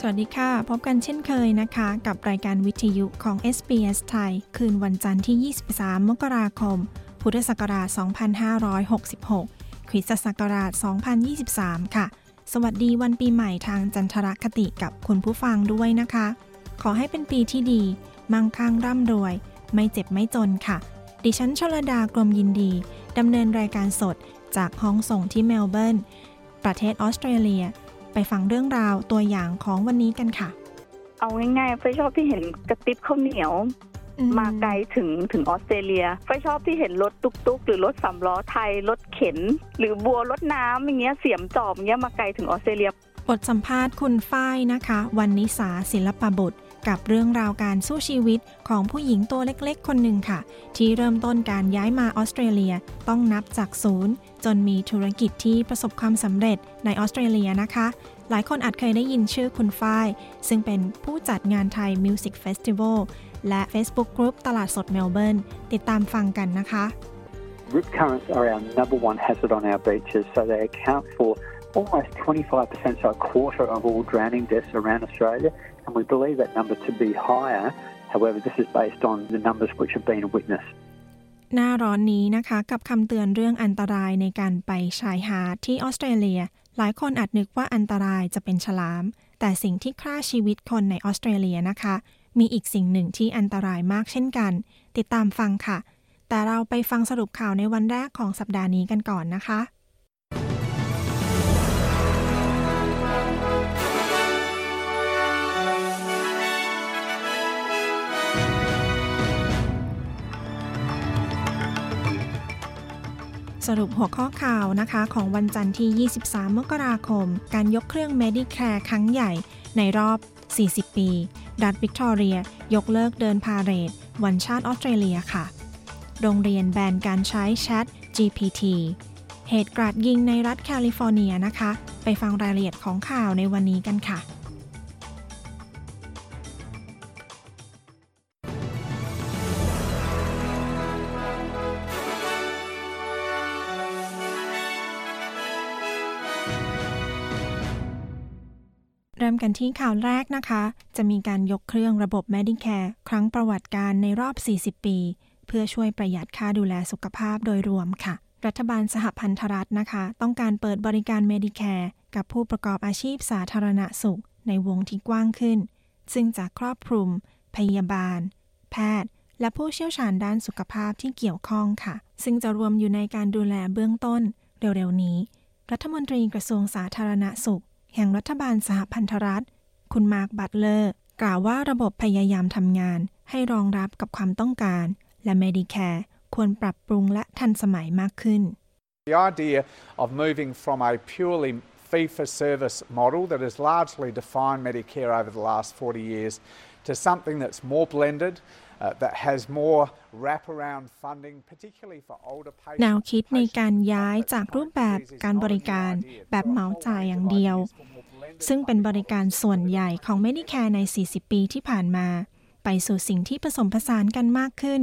สวัสดีค่ะ พบกันเช่นเคยนะคะ กับรายการวิทยุของ SBS ไทย คืนวันจันทร์ที่ 23 มกราคม พุทธศักราช 2566คริสตศักราช 2023 ค่ะ สวัสดีวันปีใหม่ทางจันทรคติกับคุณผู้ฟังด้วยนะคะ ขอให้เป็นปีที่ดี มั่งคั่งร่ำรวย ไม่เจ็บไม่จนค่ะ ดิฉันชลดากรมยินดีดำเนินรายการสดจากห้องส่งที่เมลเบิร์นประเทศออสเตรเลีย ไปฟังเรื่องราวตัวอย่างของวันนี้กันค่ะ เอาง่ายๆไฟชอบที่เห็นกระติบข้าวเหนียวมาไกลถึงถึงออสเตรเลียไฟชอบที่เห็นรถตุกๆหรือรถสามล้อไทยรถเข็น หรือบัวรถน้ำอย่างเงี้ยเสียมจอบอย่างเงี้ยมาไกลถึงออสเตรเลียบทสัมภาษณ์คุณฝ้ายนะคะ วันนิสาศิลปบุตร กับเรื่องราวการสู้ชีวิตของผู้หญิงตัวเล็กๆ คนหนึ่งค่ะ ที่เริ่มต้นการย้ายมาออสเตรเลียต้องนับจากศูนย์ จนมีธุรกิจที่ประสบความสำเร็จในออสเตรเลียนะคะ หลายคนอาจเคยได้ยินชื่อคุณฝ้าย ซึ่งเป็นผู้จัดงานไทย Music Festival และ Facebook Group ตลาดสดเมลเบิร์นติดตามฟังกันนะคะ Rip currents are our number one hazard on our beaches, so they account for almost 25%, so a quarter of all drowning deaths around Australia, and we believe that number to be higher. However, this is based on the numbers which have been witnessed. หน้าร้อนนี้นะคะกับคำเตือนเรื่องอันตรายในการไปชายหาดที่ออสเตรเลีย หลายคนอาจนึกว่าอันตรายจะเป็นฉลาม แต่สิ่งที่ฆ่าชีวิตคนในออสเตรเลียนะคะ มีอีกสิ่งหนึ่งที่อันตรายมากเช่นกัน ติดตามฟังค่ะ แต่เราไปฟังสรุปข่าวในวันแรกของสัปดาห์นี้กันก่อนนะคะ สรุปหัวข้อข่าวนะคะ ของวันจันทร์ที่ 23 มกราคม การยกเครื่อง Medicare ครั้งใหญ่ในรอบ 40 ปี รัฐวิกตอเรีย ยกเลิกเดินพาเหรด วันชาติออสเตรเลียค่ะ โรงเรียนแบนการใช้ ChatGPT เหตุกราดยิงในรัฐแคลิฟอร์เนียนะคะ ไปฟังรายละเอียดของข่าวในวันนี้กันค่ะ กันที่ข่าวแรกนะคะ จะมีการยกเครื่องระบบ Medicare ครั้งประวัติการในรอบ 40 ปี เพื่อช่วยประหยัดค่าดูแลสุขภาพโดยรวมค่ะ รัฐบาลสหพันธรัฐนะคะ ต้องการเปิดบริการ Medicare กับผู้ประกอบอาชีพสาธารณสุข ในวงที่กว้างขึ้น ซึ่งจะครอบคลุม พยาบาล แพทย์ และผู้เชี่ยวชาญด้านสุขภาพที่เกี่ยวข้องค่ะ ซึ่งจะรวมอยู่ในการดูแลเบื้องต้นเร็วๆนี้ รัฐมนตรีกระทรวงสาธารณสุข แห่งรัฐบาลสหพันธรัฐ คุณมาร์คบัตเลอร์ กล่าวว่าระบบพยายามทำงานให้รองรับกับความต้องการ และ Medicare ควรปรับปรุงและทันสมัยมากขึ้น The idea of moving from a purely fee for service model that has largely defined Medicare over the last 40 years to something that's more blended. That has more wraparound funding, particularly for older patients. แนวคิดในการย้ายจากรูปแบบการบริการแบบเหมาจ่ายอย่างเดียว ซึ่งเป็นบริการส่วนใหญ่ของ Medicare ใน 40 ปีที่ผ่านมา ไปสู่สิ่งที่ผสมผสานกันมากขึ้น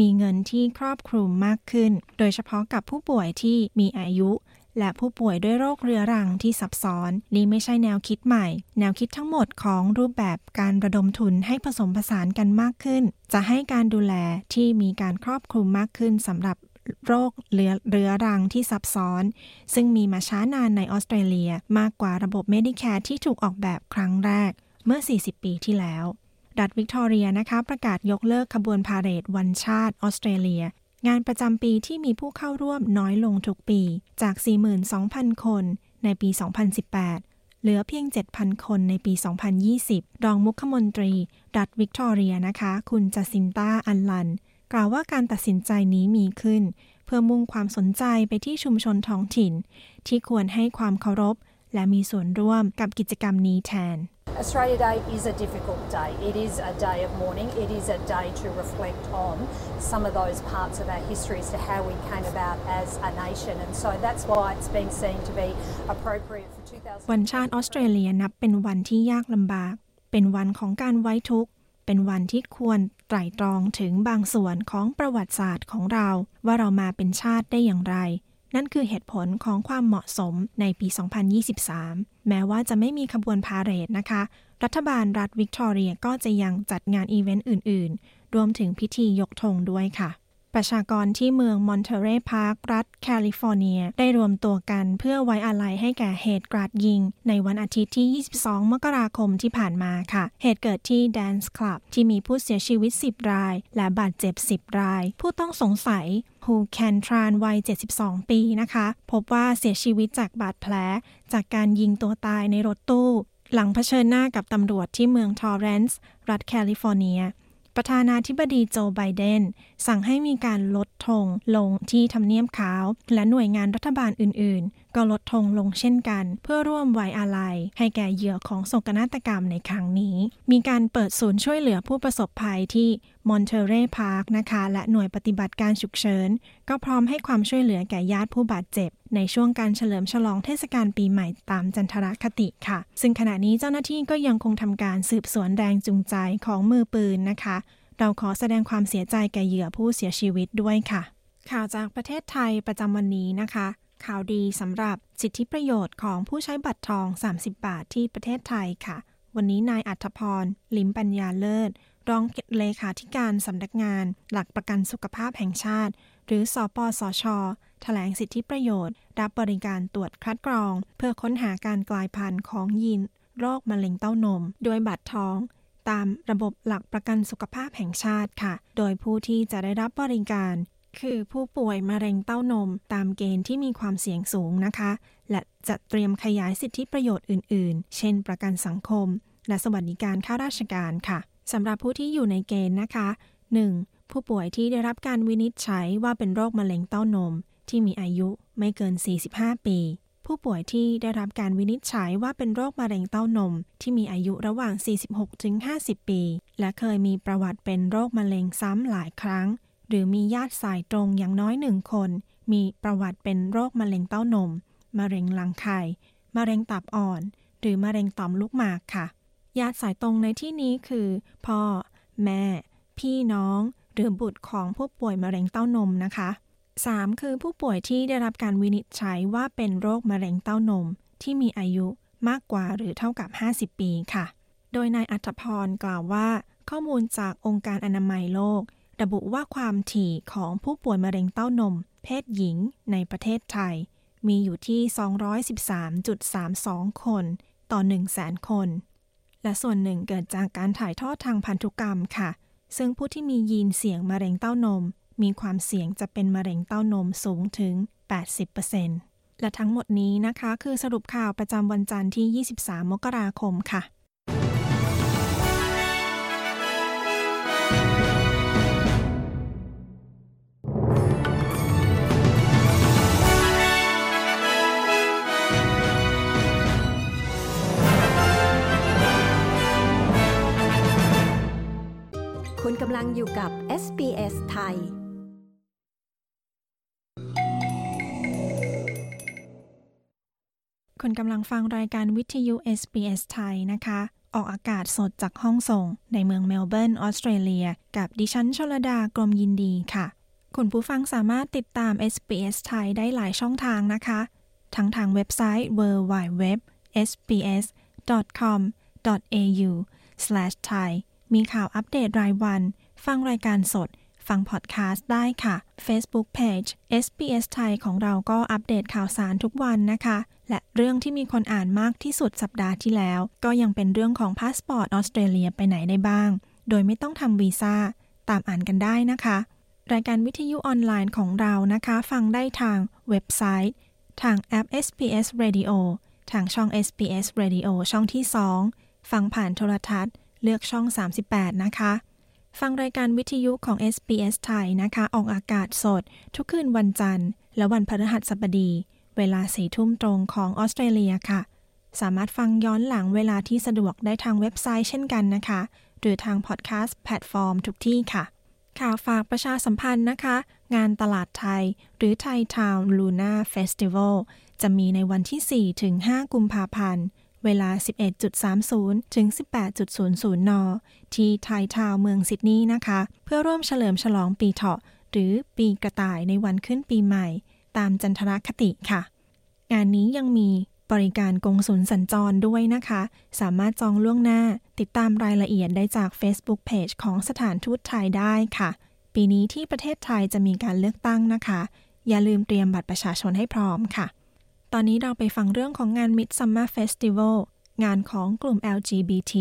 มีเงินที่ครอบคลุมมากขึ้น โดยเฉพาะกับผู้ป่วยที่มีอายุ และผู้ป่วยด้วยโรคเรื้อรังที่ซับซ้อน นี่ไม่ใช่แนวคิดใหม่ แนวคิดทั้งหมดของรูปแบบการระดมทุนให้ผสมผสานกันมากขึ้น จะให้การดูแลที่มีการครอบคลุมมากขึ้นสำหรับโรคเรื้อเรือรังที่ซับซ้อน ซึ่งมีมาช้านานในออสเตรเลียมากกว่าระบบ Medicare ที่ถูกออกแบบครั้งแรกเมื่อ 40 ปีที่แล้ว รัฐวิกตอเรียนะคะ ประกาศยกเลิกขบวนพาเหรดวันชาติออสเตรเลีย งานประจำปีที่มีผู้เข้าร่วมน้อยลงทุกปีจาก 42,000 คนในปี 2018 เหลือเพียง 7,000 คนในปี 2020 รองมุขมนตรี รัฐวิกตอเรียนะคะ คุณจัสินตาอันลัน กล่าวว่าการตัดสินใจนี้มีขึ้น เพื่อมุ่งความสนใจไปที่ชุมชนท้องถิ่น ที่ควรให้ความเคารพ และมีส่วนร่วมกับกิจกรรมนี้แทน Australia Day is a difficult day. It is a day of mourning. It is a day to reflect on some of those parts of our history as to how we came about as a nation. And so that's why it's been seen to be appropriate for 2000. วันชาติออสเตรเลียนับเป็นวันที่ยากลำบาก เป็นวันของการไว้ทุกข์เป็นวันที่ควรไตร่ตรองถึงบางส่วนของประวัติศาสตร์ของเรา ว่าเรามาเป็นชาติได้อย่างไร นั่นคือเหตุผลของความเหมาะสมในปี 2023 แม้ว่าจะไม่มีขบวนพาเหรดนะคะ รัฐบาลรัฐวิกตอเรียก็จะยังจัดงานอีเวนต์อื่น ๆ รวมถึงพิธียกธงด้วยค่ะ ประชากรที่เมืองมอนเทเรพาร์ครัฐแคลิฟอร์เนีย ได้รวมตัวกันเพื่อไว้อาลัยให้แก่เหตุกราดยิง ในวันอาทิตย์ที่ 22 มกราคมที่ผ่านมาค่ะ เหตุเกิดที่ Dance Club ที่มีผู้เสียชีวิต 10 ราย และบาดเจ็บ 10 ราย ผู้ต้องสงสัยฮูแคนทรานวัย 72 ปีนะคะ พบว่าเสียชีวิตจากบาดแผล จากการยิงตัวตายในรถตู้ หลังเผชิญหน้ากับตำรวจที่เมืองทอร์เรนซ์รัฐแคลิฟอร์เนีย ประธานาธิบดีโจไบเดน สั่งให้มีการลดธงลงที่ทำเนียบขาว และหน่วยงานรัฐบาลอื่นก็ลดธงลงเช่นกัน เพื่อร่วมไว้อาลัย ให้แก่เหยื่อของโศกนาฏกรรมในครั้งนี้ มีการเปิดศูนย์ช่วยเหลือผู้ประสบภัยที่มอนเทเรพาร์คนะคะ และหน่วยปฏิบัติการฉุกเฉิน ก็พร้อมให้ความช่วยเหลือแก่ญาติผู้บาดเจ็บ ในช่วงการเฉลิมฉลองเทศกาลปีใหม่ตามจันทรคติค่ะ ซึ่งขณะนี้เจ้าหน้าที่ก็ยังคงทำการสืบสวนแรงจูงใจของมือปืนนะคะ เราขอแสดงความเสียใจแก่เหยื่อผู้เสียชีวิตด้วยค่ะ ข่าวจากประเทศไทยประจำวันนี้นะคะ ข่าวดีสำหรับสิทธิประโยชน์ของผู้ใช้บัตรทอง 30 บาทที่ประเทศไทยค่ะ วันนี้นายอัธพร ลิมปัญญาเลิศ รองเลขาธิการสำนักงาน หลักประกันสุขภาพแห่งชาติ หรือสอปสชแถลงสิทธิประโยชน์ รับบริการตรวจคัดกรอง เพื่อค้นหาการกลายพันธุ์ของยีนโรคมะเร็งเต้านมโดยบัตรทอง ตามระบบหลักประกันสุขภาพแห่งชาติค่ะ โดยผู้ที่จะได้รับบริการ คือผู้ป่วยมะเร็งเต้านมตามเกณฑ์ที่มีความเสี่ยงสูงนะคะ และจะเตรียมขยายสิทธิประโยชน์อื่น ๆ เช่น ประกันสังคม และสวัสดิการข้าราชการค่ะสำหรับผู้ที่อยู่ในเกณฑ์นะคะ 1. ผู้ป่วยที่ได้รับการวินิจฉัยว่าเป็นโรคมะเร็งเต้านม ที่มีอายุไม่เกิน 45 ปี ผู้ป่วยที่ได้รับการวินิจฉัยว่าเป็นโรคมะเร็งเต้านม ที่มีอายุระหว่าง 46-50 ปี และเคยมีประวัติเป็นโรคมะเร็งซ้ำหลายครั้ง หรือมีญาติสายตรงอย่างน้อยหนึ่งคน มีประวัติเป็นโรคมะเร็งเต้านม มะเร็งรังไข่ มะเร็งตับอ่อน หรือมะเร็งต่อมลูกหมากค่ะ ญาติสายตรงในที่นี้คือ พ่อ แม่ พี่น้อง หรือบุตรของผู้ป่วยมะเร็งเต้านมนะคะ 3. คือผู้ป่วยที่ได้รับการวินิจฉัยว่าเป็นโรคมะเร็งเต้านม ที่มีอายุมากกว่าหรือเท่ากับ 50 ปีค่ะ โดยนายอัธพรกล่าวว่า ข้อมูลจากองค์การอนามัยโลก ระบุว่าความถี่ของผู้ป่วยมะเร็งเต้านม เพศหญิงในประเทศไทย มีอยู่ที่ 213.32 คนต่อ 1 0 0 0 0แสนคน และส่วนหนึ่งเกิดจากการถ่ายทอดทางพันธุกรรมค่ะ ซึ่งผู้ที่มียีนเสี่ยงมะเร็งเต้านม มีความเสี่ยงจะเป็นมะเร็งเต้านมสูงถึง 80%และทั้งหมดนี้นะคะ คือสรุปข่าวประจำวันจันทร์ที่ 23 มกราคมค่ะ กำลังอยู่กับ SBS ไทย คุณกำลังฟังรายการวิทยุ SBS ไทยนะคะ ออกอากาศสดจากห้องส่ง ในเมืองเมลเบิร์น ออสเตรเลีย กับดิฉันชลดากรมยินดีค่ะ คุณผู้ฟังสามารถติดตาม SBS ไทยได้หลายช่องทางนะคะ ทั้งทางเว็บไซต์ www.sbs.com.au/thai มีข่าวอัปเดตรายวัน ฟังรายการสด ฟังพอดแคสต์ได้ค่ะ Facebook Page SBS ไทยของเราก็อัปเดตข่าวสารทุกวันนะคะ และเรื่องที่มีคนอ่านมากที่สุดสัปดาห์ที่แล้ว ก็ยังเป็นเรื่องของพาสปอร์ตออสเตรเลียไปไหนได้บ้าง โดยไม่ต้องทำวีซ่า ตามอ่านกันได้นะคะ รายการวิทยุออนไลน์ของเรานะคะ ฟังได้ทางเว็บไซต์ ทางแอป SBS Radio ทางช่อง SBS Radio ช่องที่ 2 ฟังผ่านโทรทัศน์ เลือกช่อง 38 นะคะ ฟังรายการวิทยุของ SBS ไทยนะคะ ออกอากาศสด ทุกคืนวันจันทร์ และวันพฤหัสบดี เวลาสี่ทุ่มตรงของออสเตรเลียค่ะ สามารถฟังย้อนหลังเวลาที่สะดวกได้ทางเว็บไซต์เช่นกันนะคะ หรือทางพอดแคสต์แพลตฟอร์มทุกที่ค่ะ ข่าวฝากประชาสัมพันธ์นะคะ งานตลาดไทย หรือ Thai Town Lunar Festivalจะมีในวันที่ 4 ถึง 5 กุมภาพันธ์ เวลา 11.30 ถึง 18.00 น ที่ไทยทาวน์เมืองซิดนีย์นะคะ เพื่อร่วมเฉลิมฉลองปีเถาะ หรือปีกระต่ายในวันขึ้นปีใหม่ ตามจันทรคติค่ะ งานนี้ยังมีบริการกงสุลสัญจรด้วยนะคะ สามารถจองล่วงหน้าติดตามรายละเอียดได้จาก Facebook Page ของสถานทูตไทยได้ค่ะ ปีนี้ที่ประเทศไทยจะมีการเลือกตั้งนะคะ อย่าลืมเตรียมบัตรประชาชนให้พร้อมค่ะ ตอนนี้เราไปฟังเรื่องของงาน Midsummer Festival งานของกลุ่ม LGBT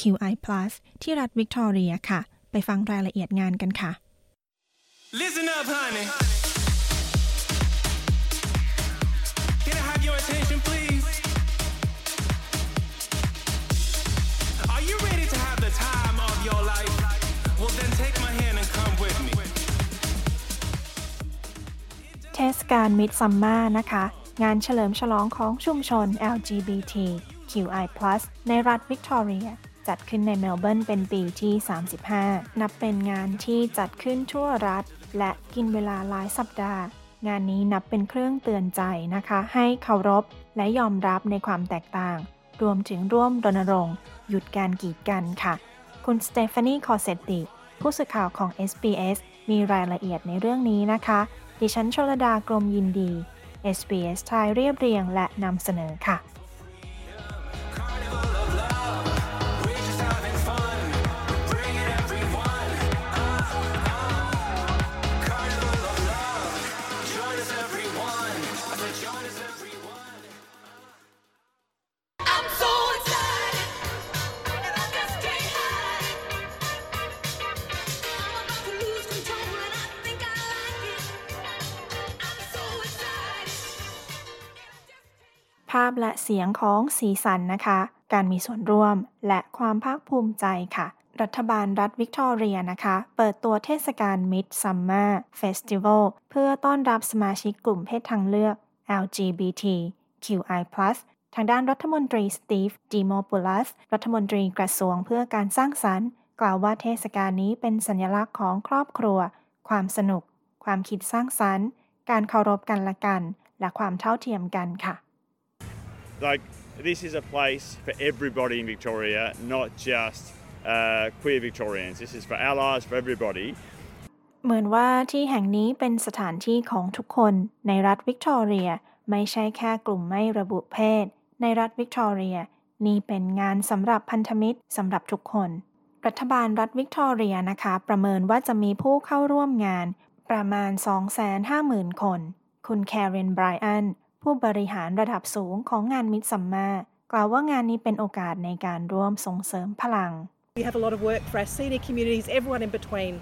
QI+ ที่รัฐวิกตอเรียค่ะ ไปฟังรายละเอียดงานกันค่ะ Listen up, honey. Can I have your attention, please? Are you ready to have the time of your life? Well, then take my hand and come with me. เทศกาลมิดซัมมานะคะ งานเฉลิมฉลองของชุมชน LGBT QI+ ในรัฐวิกตอเรีย จัดขึ้นในเมลเบิร์นเป็นปีที่ 35 นับเป็นงานที่จัดขึ้นทั่วรัฐ และกินเวลาหลายสัปดาห์ งานนี้นับเป็นเครื่องเตือนใจนะคะ ให้เคารพและยอมรับในความแตกต่าง รวมถึงร่วมรณรงค์ หยุดการกีดกันค่ะ คุณสเตฟานีคอเซตติผู้สื่อข่าวของ SBS มีรายละเอียดในเรื่องนี้นะคะ ดิฉันชลดากรมยินดี SBS ไทยเรียบเรียงและนำเสนอค่ะาพและเสียงของสีสันนะคะ การมีส่วนร่วมและความภาคภูมิใจค่ะ รัฐบาลรัฐวิกตอเรียนะคะ เปิดตัวเทศกาล Midsummer Festival เพื่อต้อนรับสมาชิกกลุ่มเพศทางเลือก LGBT QI+ ทางด้านรัฐมนตรีสตีฟดีโมปูลัส รัฐมนตรีกระทรวงเพื่อการสร้างสรรค์ กล่าวว่าเทศกาลนี้เป็นสัญลักษณ์ของครอบครัว ความสนุก ความคิดสร้างสรรค์ การเคารพกันและกัน และความเท่าเทียมกันค่ะ like this is a place for everybody in Victoria, not just uh, queer Victorians. This is for allies, for everybody. เหมือนว่าที่แห่งนี้เป็นสถานที่ของทุกคนในรัฐวิกตอเรีย ไม่ใช่แค่กลุ่มไม่ระบุเพศ ในรัฐวิกตอเรีย นี่เป็นงานสำหรับพันธมิตรสำหรับทุกคน รัฐบาลรัฐวิกตอเรียนะคะ ประเมินว่าจะมีผู้เข้าร่วมงานประมาณ 250,000 คน คุณแคเรนไบรอัน ผู้บริหารระดับสูงของงานมิดซัมมากล่าวว่างานนี้เป็นโอกาสในการร่วมส่งเสริมพลัง We have a lot of work for our senior communities, everyone in between,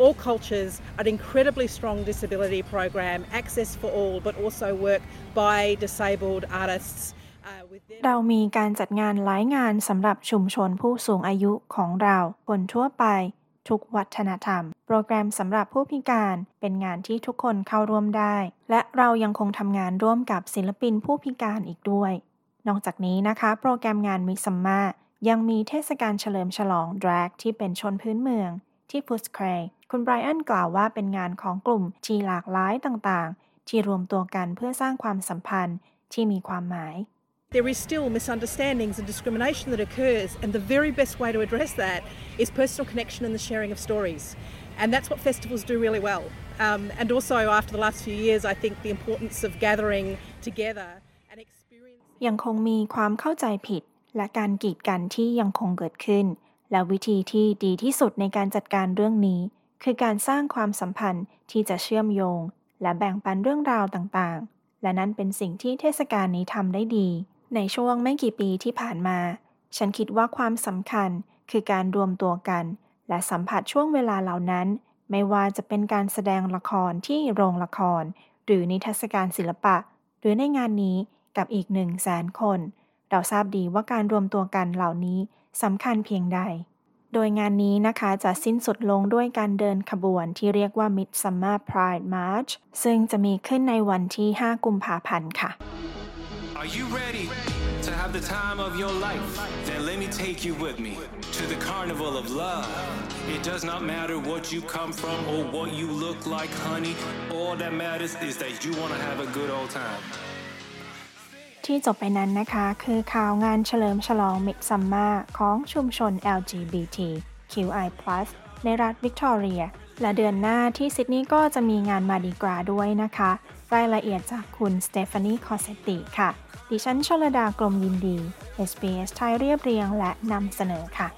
all cultures, an incredibly strong disability program, access for all, but also work by disabled artists. Uh, with them. เรามีการจัดงานหลายงานสำหรับชุมชนผู้สูงอายุของเราคนทั่วไป ทุกวัฒนธรรม โปรแกรมสำหรับผู้พิการเป็นงานที่ทุกคนเข้าร่วมได้ และเรายังคงทำงานร่วมกับศิลปินผู้พิการอีกด้วย นอกจากนี้นะคะ โปรแกรมงานมิซัมมายังมีเทศกาลเฉลิมฉลองดรากที่เป็นชนพื้นเมือง ที่ฟุตสเครคุณไบรอันกล่าวว่าเป็นงานของกลุ่มที่หลากหลายต่างๆ ที่รวมตัวกันเพื่อสร้างความสัมพันธ์ที่มีความหมาย There is still misunderstandings and discrimination that occurs, and the very best way to address that is personal connection and the sharing of stories. And that's what festivals do really well. Um, and also, after the last few years, I think the importance of gathering together and experiencing. ยังคงมีความเข้าใจผิดและการกีดกันที่ยังคงเกิดขึ้น และวิธีที่ดีที่สุดในการจัดการเรื่องนี้ คือการสร้างความสัมพันธ์ที่จะเชื่อมโยง และแบ่งปันเรื่องราวต่างๆ และนั่นเป็นสิ่งที่เทศกาลนี้ทำได้ดี ในช่วงไม่กี่ปีที่ผ่านมา ฉันคิดว่าความสำคัญคือการรวมตัวกัน และสัมผัสช่วงเวลาเหล่านั้น ไม่ว่าจะเป็นการแสดงละครที่โรงละคร หรือนิทรรศการศิลปะ หรือในงานนี้กับอีก1 0 0 0 0แสนคน เราทราบดีว่าการรวมตัวกันเหล่านี้สำคัญเพียงใด โดยงานนี้นะคะจะสิ้นสุดลงด้วยการเดินขบวนที่เรียกว่า Midsummer Pride March ซึ่งจะมีขึ้นในวันที่ 5 กุมภาพันธ์ค่ะ Are you ready to have the time of your life? Then let me take you with me to the carnival of love. It does not matter what you come from or what you look like, honey. All that matters is that you want to have a good old time. ที่จบไปนั้นนะคะ คือข่าวงานเฉลิมฉลองมิดซัมมาของชุมชน LGBT QI+ ในรัฐวิกตอเรีย และเดือนหน้าที่ซิดนีย์ก็จะมีงาน Mardi Gras้วยนะคะ รายละเอียดจากคุณสเตฟานีคอเซตติค่ะ ดิฉันชลดากรมยินดี SBS ไทยเรียบเรียงและนำเสนอค่ะ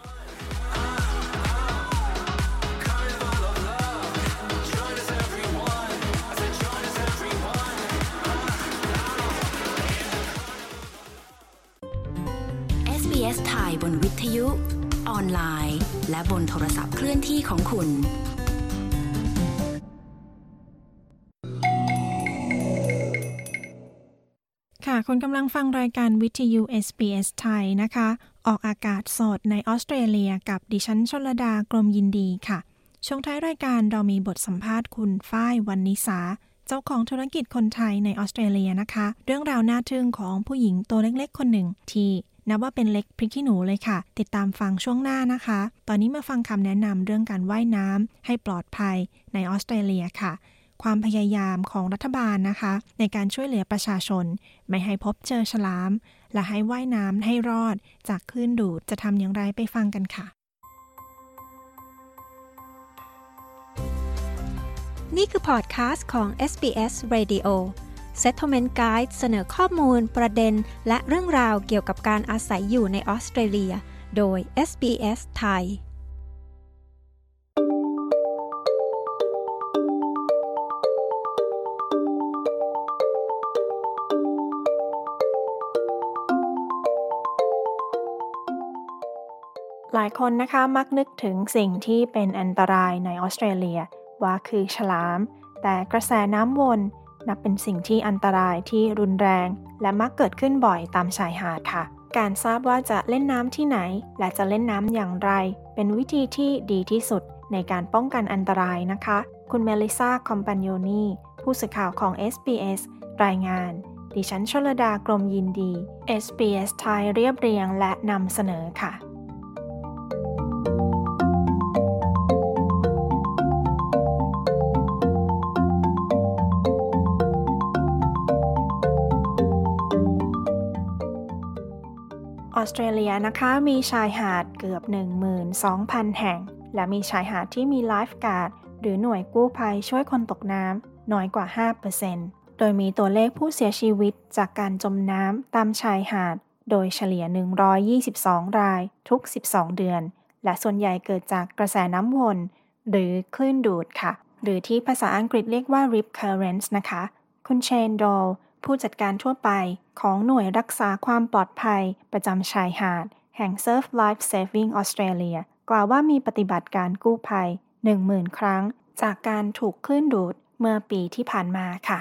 SBS ไทยบนวิทยุ ออนไลน์ และบนโทรศัพท์เคลื่อนที่ของคุณ ค่ะ คุณกำลังฟังรายการวิทยุ SBS ไทยนะคะ ออกอากาศสดในออสเตรเลียกับดิฉันชลดากรมยินดีค่ะ ช่วงท้ายรายการเรามีบทสัมภาษณ์คุณฝ้ายวันนิสา เจ้าของธุรกิจคนไทยในออสเตรเลียนะคะ เรื่องราวน่าทึ่งของผู้หญิงตัวเล็กๆ คนหนึ่ง ที่นับว่าเป็นเล็กพริกขี้หนูเลยค่ะ ติดตามฟังช่วงหน้านะคะ ตอนนี้มาฟังคำแนะนำเรื่องการว่ายน้ำให้ปลอดภัยในออสเตรเลียค่ะ ความพยายามของรัฐบาลนะคะ ในการช่วยเหลือประชาชน ไม่ให้พบเจอฉลาม และให้ว่ายน้ำให้รอด จากคลื่นดูดจะทำอย่างไรไปฟังกันค่ะ นี่คือพอดคาสต์ของ SBS Radio Settlement Guide เสนอข้อมูล ประเด็น และเรื่องราวเกี่ยวกับการอาศัยอยู่ในออสเตรเลีย โดย SBS ไทย ลายคนนะคะมักนึกถึงสิ่งที่เป็นอันตรายในออสเตรเลีย ว่าคือฉลาม แต่กระแสน้ำวน นับเป็นสิ่งที่อันตรายที่รุนแรง และมักเกิดขึ้นบ่อยตามชายหาดค่ะ การทราบว่าจะเล่นน้ำที่ไหน และจะเล่นน้ำอย่างไร เป็นวิธีที่ดีที่สุดในการป้องกันอันตรายนะคะ คุณเมลิซาคอมปานโยนีผู้สื่อข่าวของ SBS รายงาน ดิฉันชลดากรมยินดี SBS ไทยเรียบเรียงและนำเสนอค่ะ ออสเตรเลียนะคะมีชายหาดเกือบ 12,000 แห่ง และมีชายหาดที่มีไลฟ์การ์ดหรือหน่วยกู้ภัยช่วยคนตกน้ำน้อยกว่า 5%โดยมีตัวเลขผู้เสียชีวิตจากการจมน้ำตามชายหาด โดยเฉลี่ย 122 รายทุก 12 เดือน และส่วนใหญ่เกิดจากกระแสน้ำวน หรือคลื่นดูดค่ะ หรือที่ภาษาอังกฤษเรียกว่า rip currents นะคะ คุณเชนโดล ผู้จัดการทั่วไปของหน่วยรักษาความปลอดภัยประจำชายหาด แห่ง Surf Life Saving Australia กล่าวว่ามีปฏิบัติการกู้ภัย 10,000 ครั้ง จากการถูกคลื่นดูดเมื่อปีที่ผ่านมาค่ะ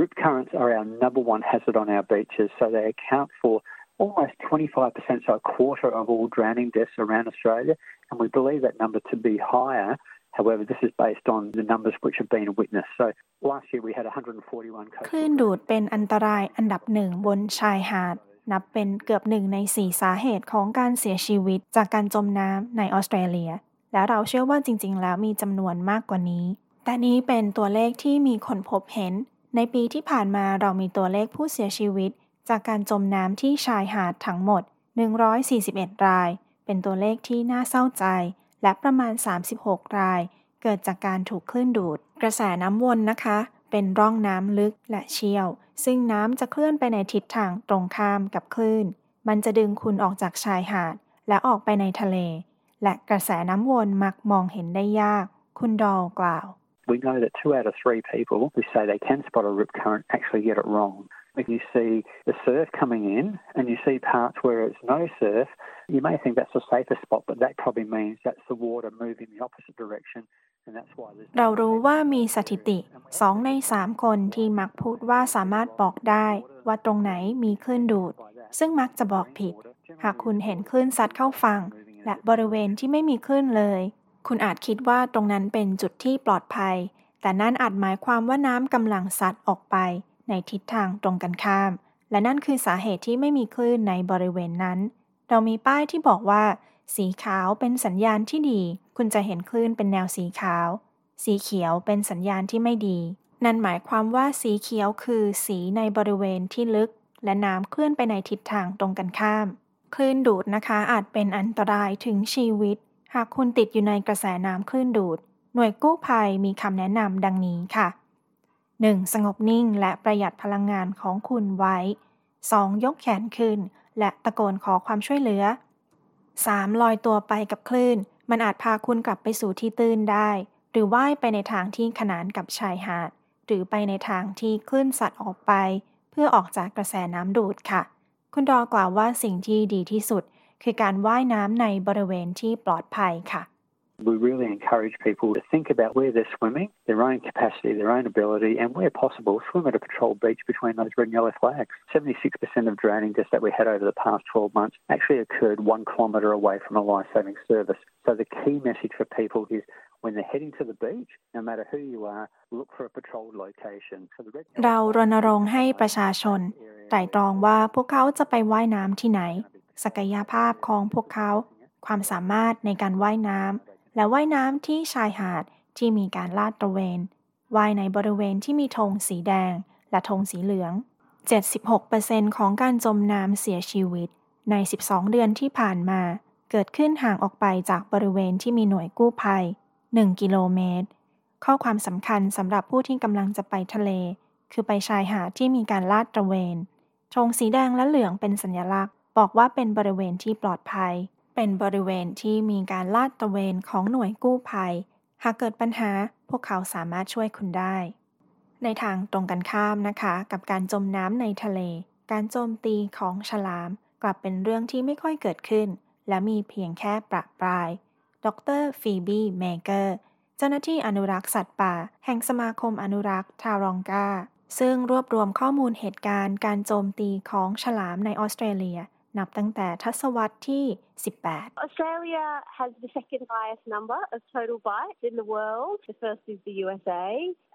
Rip currents are our number one hazard on our beaches, so they account for almost 25%, so a quarter of all drowning deaths around Australia, and we believe that number to be higher. However, this is based on the numbers which have been witnessed. So last year we had 141คลื่นดูดเป็นอันตรายอันดับหนึ่งบนชายหาด นับเป็นเกือบหนึ่งในสี่สาเหตุของการเสียชีวิตจากการจมน้ำในออสเตรเลีย และเราเชื่อว่าจริง ๆ แล้วมีจำนวนมากกว่านี้ แต่นี้เป็นตัวเลขที่มีคนพบเห็น ในปีที่ผ่านมาเรามีตัวเลขผู้เสียชีวิต จากการจมน้ำที่ชายหาดทั้งหมด 141 ราย เป็นตัวเลขที่น่าเศร้าใจ และประมาณ 36 ราย เกิดจากการถูกคลื่นดูด กระแสน้ำวนนะคะ เป็นร่องน้ำลึกและเชี่ยว ซึ่งน้ำจะเคลื่อนไปในทิศทางตรงข้ามกับคลื่น มันจะดึงคุณออกจากชายหาด และออกไปในทะเล และกระแสน้ำวนมักมองเห็นได้ยาก คุณดอลกล่าว We know that two out of three people who say they can spot a rip current actually get it wrong. If you see the surf coming in and you see parts where it's no surf, you may think that's a safer spot, but that probably means that's the water moving the opposite direction And that's why there's เรารู้ว่ามีสถิติ2ใน3คนที่มักพูดว่าสามารถบอกได้ ว่าตรงไหนมีคลื่นดูด ซึ่งมักจะบอกผิด หากคุณเห็นคลื่นซัดเข้าฝั่งและบริเวณที่ไม่มีคลื่นเลย คุณอาจคิดว่าตรงนั้นเป็นจุดที่ปลอดภัย แต่นั่นอาจหมายความว่าน้ำกำลังซัดออกไป ในทิศทางตรงกันข้าม และนั่นคือสาเหตุที่ไม่มีคลื่นในบริเวณนั้น เรามีป้ายที่บอกว่า สีขาวเป็นสัญญาณที่ดี คุณจะเห็นคลื่นเป็นแนวสีขาว สีเขียวเป็นสัญญาณที่ไม่ดี นั่นหมายความว่าสีเขียวคือสีในบริเวณที่ลึก และน้ำเคลื่อนไปในทิศทางตรงกันข้าม คลื่นดูดนะคะอาจเป็นอันตรายถึงชีวิต หากคุณติดอยู่ในกระแสน้ำคลื่นดูด หน่วยกู้ภัยมีคำแนะนำดังนี้ค่ะ 1. สงบนิ่งและประหยัดพลังงานของคุณไว้ 2. ยกแขนขึ้น และตะโกนขอความช่วยเหลือ 3. ลอยตัวไปกับคลื่น มันอาจพาคุณกลับไปสู่ที่ตื้นได้ หรือว่ายไปในทางที่ขนานกับชายหาด หรือไปในทางที่คลื่นสัตว์ออกไป เพื่อออกจากกระแสน้ำดูดค่ะ คุณดอกล่าวว่าสิ่งที่ดีที่สุด คือการว่ายน้ำในบริเวณที่ปลอดภัยค่ะ We really encourage people to think about where they're swimming, their own capacity, their own ability, and where possible, swim at a patrol beach between those red and yellow flags. 76% of drowning deaths that we had over the past 12 months actually occurred one kilometre away from a life saving service. So the key message for people is when they're heading to the beach, no matter who you are, look for a patrolled location. So the red เรารณรงค์ให้ประชาชนไตร่ตรองว่าพวกเขาจะไปว่ายน้ำที่ไหน ศักยภาพของพวกเขา ความสามารถในการว่ายน้ำ และว่ายน้ำที่ชายหาดที่มีการลาดตระเวนว่ายในบริเวณที่มีธงสีแดงและธงสีเหลือง 76%ของการจมน้ำเสียชีวิต ใน 12 เดือนที่ผ่านมา เกิดขึ้นห่างออกไปจากบริเวณที่มีหน่วยกู้ภัย 1 กิโลเมตร ข้อความสำคัญสำหรับผู้ที่กำลังจะไปทะเล คือไปชายหาดที่มีการลาดตระเวนธงสีแดงและเหลืองเป็นสัญลักษณ์ บอกว่าเป็นบริเวณที่ปลอดภัย เป็นบริเวณที่มีการลาดตระเวนของหน่วยกู้ภัย หากเกิดปัญหาพวกเขาสามารถช่วยคุณได้ ในทางตรงกันข้ามนะคะ กับการจมน้ำในทะเล การโจมตีของฉลาม กลับเป็นเรื่องที่ไม่ค่อยเกิดขึ้น และมีเพียงแค่ประปราย ดรฟีบีเมเกอร์เจ้าหน้าที่อนุรักษ์สัตว์ป่า แห่งสมาคมอนุรักษ์ทารองกาซึ่งรวบรวมข้อมูลเหตุการณ์การโจมตีของฉลามในออสเตรเลีย นับตั้งแต่ทศวรรษที่ 18 Australia has the second highest number of total bites in the world. The first is the USA,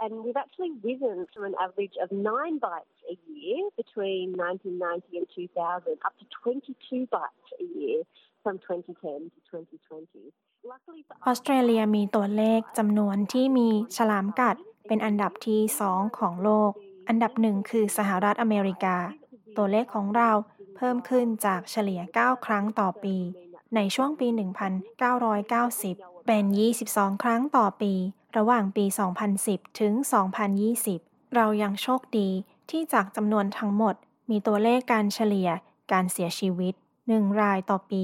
and we've actually risen from an average of nine bites a year between 1990 and 2000 up to 22 bites a year from 2010 to 2020. Luckily for ออสเตรเลียมีตัวเลขจำนวนที่มีฉลามกัดเป็นอันดับที่2ของโลก อันดับหนึ่งคือสหรัฐอเมริกา ตัวเลขของเรา เพิ่มขึ้นจากเฉลี่ย 9 ครั้งต่อปี ในช่วงปี 1990 เป็น 22 ครั้งต่อปี ระหว่างปี 2010 ถึง 2020 เรายังโชคดีที่จากจำนวนทั้งหมด มีตัวเลขการเฉลี่ยการเสียชีวิต 1 รายต่อปี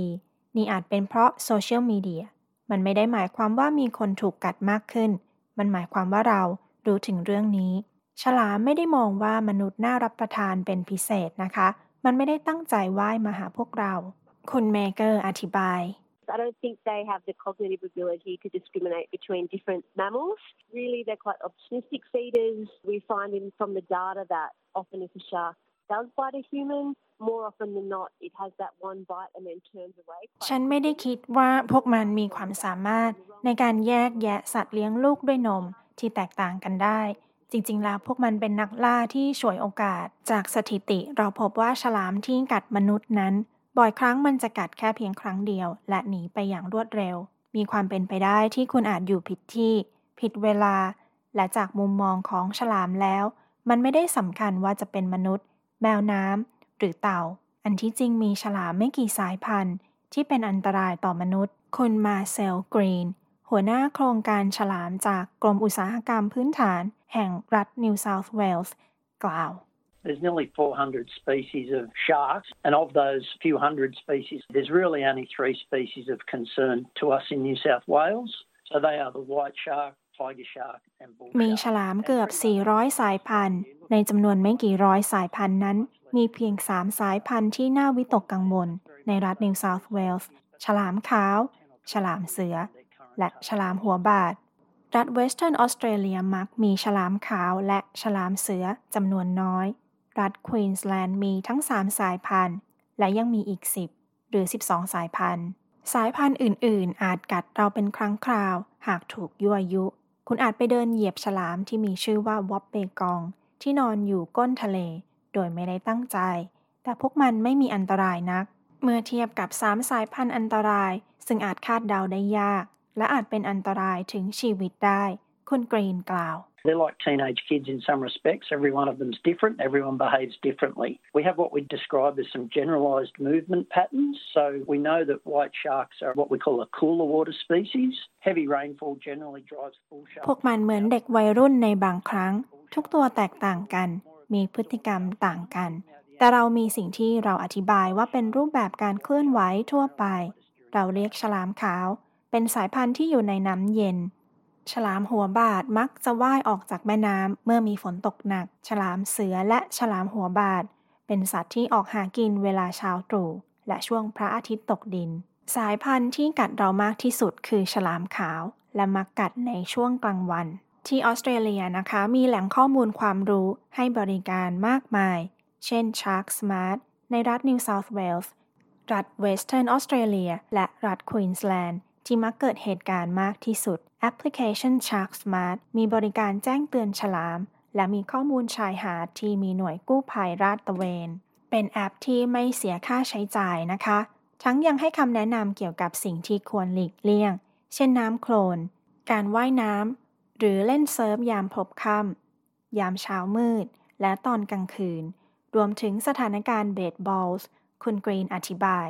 นี่อาจเป็นเพราะโซเชียลมีเดีย มันไม่ได้หมายความว่ามีคนถูกกัดมากขึ้น มันหมายความว่าเรารู้ถึงเรื่องนี้ ฉลามไม่ได้มองว่ามนุษย์น่ารับประทานเป็นพิเศษนะคะ มันไม่ได้ตั้งใจว่ายมาหาพวกเรา คุณเมเกอร์อธิบาย I don't think they have the cognitive ability to discriminate between different mammals. Really, they're quite opportunistic feeders. We find in from the data that often if a shark does bite a human, more often than not, it has that one bite and then turns away. ฉันไม่ได้คิดว่าพวกมันมีความสามารถในการแยกแยะสัตว์เลี้ยงลูกด้วยนมที่แตกต่างกันได้ จริง ๆ แล้วพวกมันเป็นนักล่าที่ฉวยโอกาส จากสถิติเราพบว่าฉลามที่กัดมนุษย์นั้น บ่อยครั้งมันจะกัดแค่เพียงครั้งเดียว และหนีไปอย่างรวดเร็ว มีความเป็นไปได้ที่คุณอาจอยู่ผิดที่ ผิดเวลา และจากมุมมองของฉลามแล้ว มันไม่ได้สำคัญว่าจะเป็นมนุษย์ แมวน้ำหรือเต่า อันที่จริงมีฉลามไม่กี่สายพันธุ์ ที่เป็นอันตรายต่อมนุษย์ คุณมาเซลกรีนหัวหน้าโครงการฉลามจากกรมอุตสาหกรรมพื้นฐาน แห่งรัฐนิวเซาท์เวลส์กล่าว There's nearly 400 species of sharks, and of those few hundred species, there's really only three species of concern to us in New South Wales. So they are the white shark, tiger shark, and bull มี shark. ฉลามเกือบ 400 สายพันธุ์ ในจำนวนไม่กี่ร้อยสายพันธุ์นั้น มีเพียง 3 สายพันธุ์ที่น่าวิตกกังวล ในรัฐนิวเซาท์เวลส์ ฉลามขาว ฉลามเสือ และฉลามหัวบาตร รัฐเวสเทิร์นออสเตรเลียมักมีฉลามขาวและฉลามเสือจำนวนน้อย รัฐควีนสแลนด์มีทั้ง 3 สายพันธุ์ และยังมีอีก 10 หรือ 12 สายพันธุ์ สายพันธุ์อื่น ๆ อาจกัดเราเป็นครั้งคราว หากถูกยั่วยุ คุณอาจไปเดินเหยียบฉลามที่มีชื่อว่าวอปเปกอง ที่นอนอยู่ก้นทะเล โดยไม่ได้ตั้งใจ แต่พวกมันไม่มีอันตรายนัก เมื่อเทียบกับ 3 สายพันธุ์อันตราย ซึ่งอาจคาดเดาได้ยาก และอาจเป็นอันตรายถึงชีวิตได้ คุณกรีนกล่าว They're like teenage kids in some respects. Every one of them's different. Everyone behaves differently. We have what we describe as some generalised movement patterns. So we know that white sharks are what we call a cooler water species. Heavy rainfall generally drives bull พ sharks. วกมันเหมือนเด็กวัยรุ่นในบางครั้ง ทุกตัวแตกต่างกัน มีพฤติกรรมต่างกัน แต่เรามีสิ่งที่เราอธิบายว่าเป็นรูปแบบการเคลื่อนไหวทั่วไป เราเรียกฉลามขาว เป็นสายพันธุ์ที่อยู่ในน้ำเย็น ฉลามหัวบาดมักจะว่ายออกจากแม่น้ำเมื่อมีฝนตกหนัก ฉลามเสือและฉลามหัวบาดเป็นสัตว์ที่ออกหากินเวลาเช้าตรู่และช่วงพระอาทิตย์ตกดิน สายพันธุ์ที่กัดเรามากที่สุดคือฉลามขาว และมักกัดในช่วงกลางวัน ที่ออสเตรเลียนะคะมีแหล่งข้อมูลความรู้ให้บริการมากมาย เช่น Shark Smart ในรัฐ New South Wales รัฐ Western Australia และรัฐ Queensland ที่มักเกิดเหตุการณ์มากที่สุด แอปพลิเคชัน Shark Smart มีบริการแจ้งเตือนฉลาม และมีข้อมูลชายหาดที่มีหน่วยกู้ภัยราดตระเวน เป็นแอปที่ไม่เสียค่าใช้จ่ายนะคะ ทั้งยังให้คำแนะนำเกี่ยวกับสิ่งที่ควรหลีกเลี่ยง เช่นน้ำโคลน การว่ายน้ำ หรือเล่นเซิร์ฟยามพลบค่ำยามเช้ามืด และตอนกลางคืน รวมถึงสถานการณ์เบสบอลส์คุณกรีนอธิบาย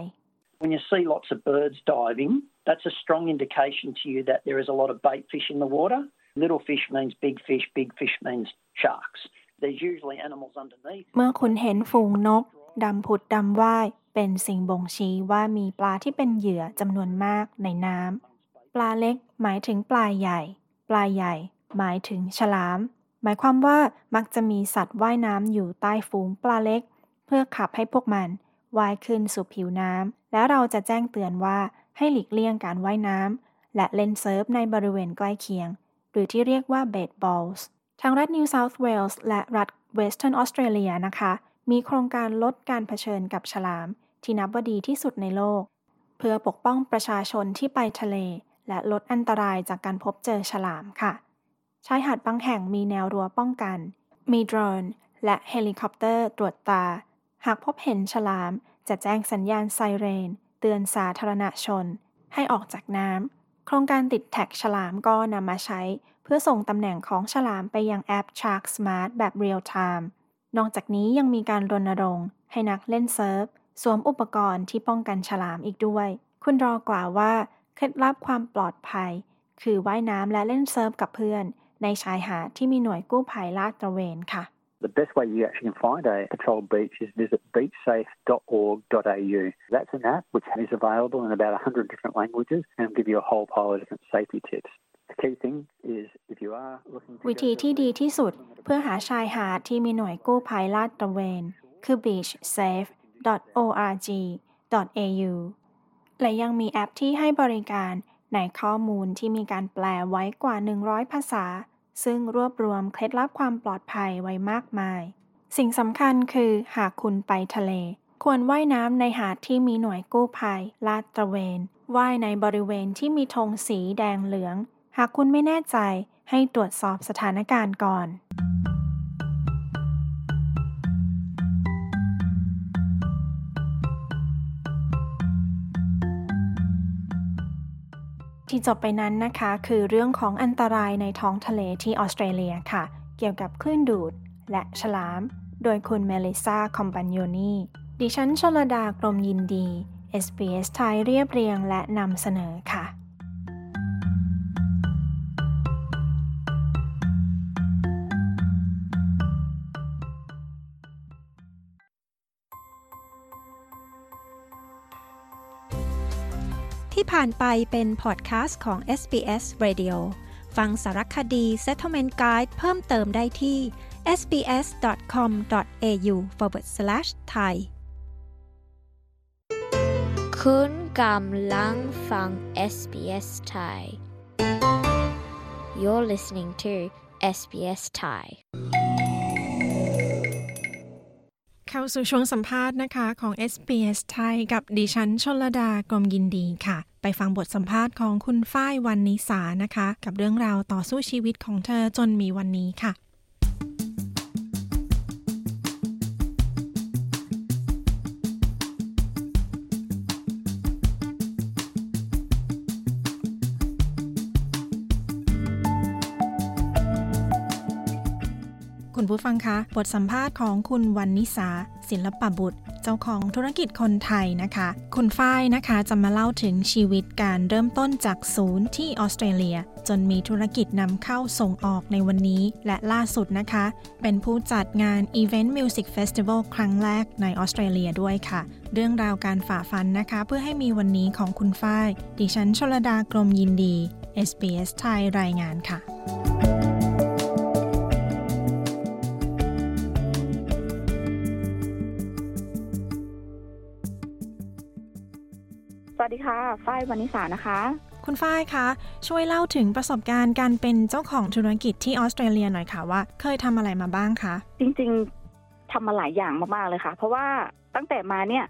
When you see lots of birds diving, that's a strong indication to you that there is a lot of bait fish in the water. Little fish means big fish, big fish means sharks. There's usually animals underneath. เมื่อคุณเห็นฝูงนกดำผุดดำว่ายเป็นสิ่งบ่งชี้ว่ามีปลาที่เป็นเหยื่อจำนวนมากในน้ำ ปลาเล็กหมายถึงปลาใหญ่ ปลาใหญ่ หมายถึงฉลาม หมายความว่ามักจะมีสัตว์ว่ายน้ำอยู่ใต้ฝูงปลาเล็ก เพื่อขับให้พวกมันว่ายขึ้นสู่ผิวน้ำ แล้วเราจะแจ้งเตือนว่า ให้หลีกเลี่ยงการว่ายน้ำ และเล่นเซิร์ฟในบริเวณใกล้เคียง หรือที่เรียกว่า bait balls ทางรัฐ New South Wales และรัฐ Western Australia นะคะ มีโครงการลดการเผชิญกับฉลาม ที่นับว่าดีที่สุดในโลก เพื่อปกป้องประชาชนที่ไปทะเล และลดอันตรายจากการพบเจอฉลามค่ะ ชายหาดบางแห่งมีแนวรั้วป้องกัน มีโดรน และเฮลิคอปเตอร์ตรวจตา หากพบเห็นฉลามจะแจ้งสัญญาณไซเรน เตือนสาธารณชน ให้ออกจากน้ำ โครงการติดแท็กฉลามก็นำมาใช้ เพื่อส่งตำแหน่งของฉลามไปยังแอป Shark Smart แบบเรียลไทม์นอกจากนี้ยังมีการรณรงค์ ให้นักเล่นเซิร์ฟ สวมอุปกรณ์ที่ป้องกันฉลามอีกด้วย คุณรอกล่าวว่า เคล็ดลับความปลอดภัย คือว่ายน้ำและเล่นเซิร์ฟกับเพื่อน ในชายหาดที่มีหน่วยกู้ภัยลาดตระเวนค่ะ The best way you actually can find a patrolled beach is visit beachsafe.org.au. That's an app which is available in about 100 different languages and will give you a whole pile of different safety tips. The key thing is if you are looking to วิธีที่ดีที่สุดเพื่อหาชายหาดที่มีหน่วยกู้ภัยลาดตระเวน คือ beachsafe.org.au และยังมีแอปที่ให้บริการในข้อมูลที่มีการแปลไว้กว่า 100 ภาษา ซึ่งรวบรวมเคล็ดลับความปลอดภัยไว้มากมาย สิ่งสำคัญคือหากคุณไปทะเล ควรว่ายน้ำในหาดที่มีหน่วยกู้ภัย ลาดตระเวนว่ายในบริเวณที่มีธงสีแดงเหลือง หากคุณไม่แน่ใจให้ตรวจสอบสถานการณ์ก่อน ที่จบไปนั้นนะคะ คือเรื่องของอันตรายในท้องทะเลที่ออสเตรเลียค่ะ เกี่ยวกับคลื่นดูดและฉลาม โดยคุณเมลิซาคอมบานโยนีดิฉันชลดากรมยินดี SBS ไทยเรียบเรียงและนำเสนอค่ะ ผ่านไปเป็นพอดแคสต์ของ SBS Radio ฟังสารคดี Settlement Guide เพิ่มเติมได้ที่ sbs.com.au forward slash thai คุณกำลังฟัง SBS ไทย You're listening to SBS Thai เข้าสู่ช่วงสัมภาษณ์นะคะของ SBS ไทยกับดิฉันชลดากรมยินดีค่ะ ไปฟังบทสัมภาษณ์ของคุณฝ้ายวันนิสานะคะ กับเรื่องราวต่อสู้ชีวิตของเธอจนมีวันนี้ค่ะ คุณผู้ฟังคะบทสัมภาษณ์ของคุณวันนิสาศิลปบุตร เจ้าของธุรกิจคนไทยนะคะ คุณฝ้ายนะคะจะมาเล่าถึงชีวิตการเริ่มต้นจากศูนย์ที่ออสเตรเลีย จนมีธุรกิจนำเข้าส่งออกในวันนี้ และล่าสุดนะคะ เป็นผู้จัดงาน Event Music Festival ครั้งแรกในออสเตรเลียด้วยค่ะ เรื่องราวการฝ่าฟันนะคะ เพื่อให้มีวันนี้ของคุณฝ้าย ดิฉันชลดากรมยินดี SBS ไทยรายงานค่ะ สวัสดีค่ะ ฝ้ายวันิสานะคะ คุณฝ้ายคะ ช่วยเล่าถึงประสบการณ์การเป็นเจ้าของธุรกิจที่ออสเตรเลียหน่อยค่ะว่า เคยทำอะไรมาบ้างคะ จริงๆทำมาหลายอย่างมากๆเลยค่ะ เพราะว่าตั้งแต่มาเนี่ย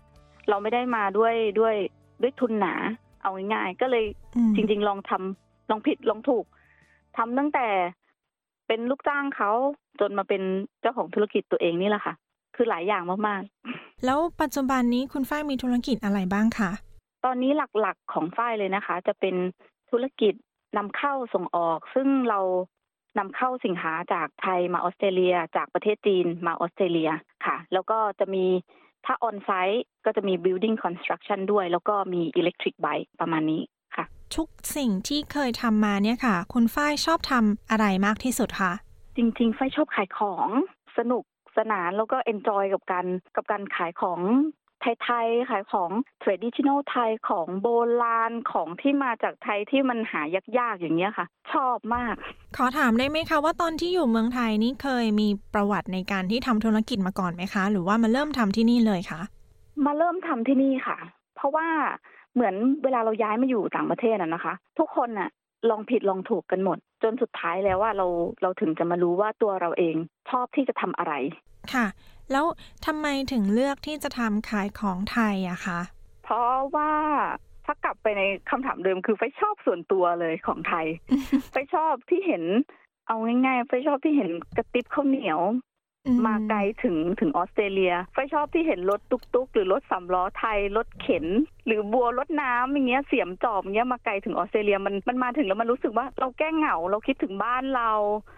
เราไม่ได้มาด้วยด้วยด้วยทุนหนา เอาง่ายๆก็เลยอืมจริง ๆ ลองทำลองผิดลองถูกทำตั้งแต่เป็นลูกจ้างเขาจนมาเป็นเจ้าของธุรกิจตัวเองนี่แหละค่ะ คือหลายอย่างมากๆ แล้วปัจจุบันนี้คุณฝ้ายมีธุรกิจอะไรบ้างคะ ตอนนี้หลักๆของฝ้ายเลยนะคะ จะเป็นธุรกิจนำเข้าส่งออก ซึ่งเรานำเข้าสินค้าจากไทยมาออสเตรเลีย จากประเทศจีนมาออสเตรเลียค่ะ แล้วก็จะมีถ้าออนไซต์ก็จะมี building construction ด้วย แล้วก็มี electric bike ประมาณนี้ค่ะ ทุกสิ่งที่เคยทำมาเนี่ยค่ะ คุณฝ้ายชอบทำอะไรมากที่สุดคะจริงๆฝ้ายชอบขายของสนุกสนานแล้วก็ enjoy กับการกับการขายของ ไทยๆขายของ traditional ไทยของโบราณของที่มาจากไทยที่มันหายากๆอย่างเงี้ยค่ะ ชอบมาก ขอถามได้ไหมคะว่าตอนที่อยู่เมืองไทยนี่เคยมีประวัติในการที่ทำธุรกิจมาก่อนไหมคะ หรือว่ามาเริ่มทำที่นี่เลยคะมาเริ่มทำที่นี่ค่ะ เพราะว่าเหมือนเวลาเราย้ายมาอยู่ต่างประเทศอะนะคะ ทุกคนน่ะลองผิดลองถูกกันหมด จนสุดท้ายแล้วว่าเราเราถึงจะมารู้ว่าตัวเราเองชอบที่จะทำอะไรค่ะ แล้วทำไมถึงเลือกที่จะทำขายของไทยอะคะ เพราะว่าถ้ากลับไปในคำถามเดิมคือฝ้ายชอบส่วนตัวเลยของฝ้าย ฝ้ายชอบที่เห็นเอาง่ายๆฝ้ายชอบที่เห็นกระติบข้าวเหนียว มาไกลถึงถึงออสเตรเลียฝ้ายชอบที่เห็นรถตุ๊กๆ หรือรถสามล้อไทยรถเข็น หรือบัวรดน้ำอย่างเงี้ยเสียมจอบอย่างเงี้ยมาไกลถึงออสเตรเลียมันมันมาถึงแล้วมันรู้สึกว่าเราแก้เหงาเราคิดถึงบ้านเรา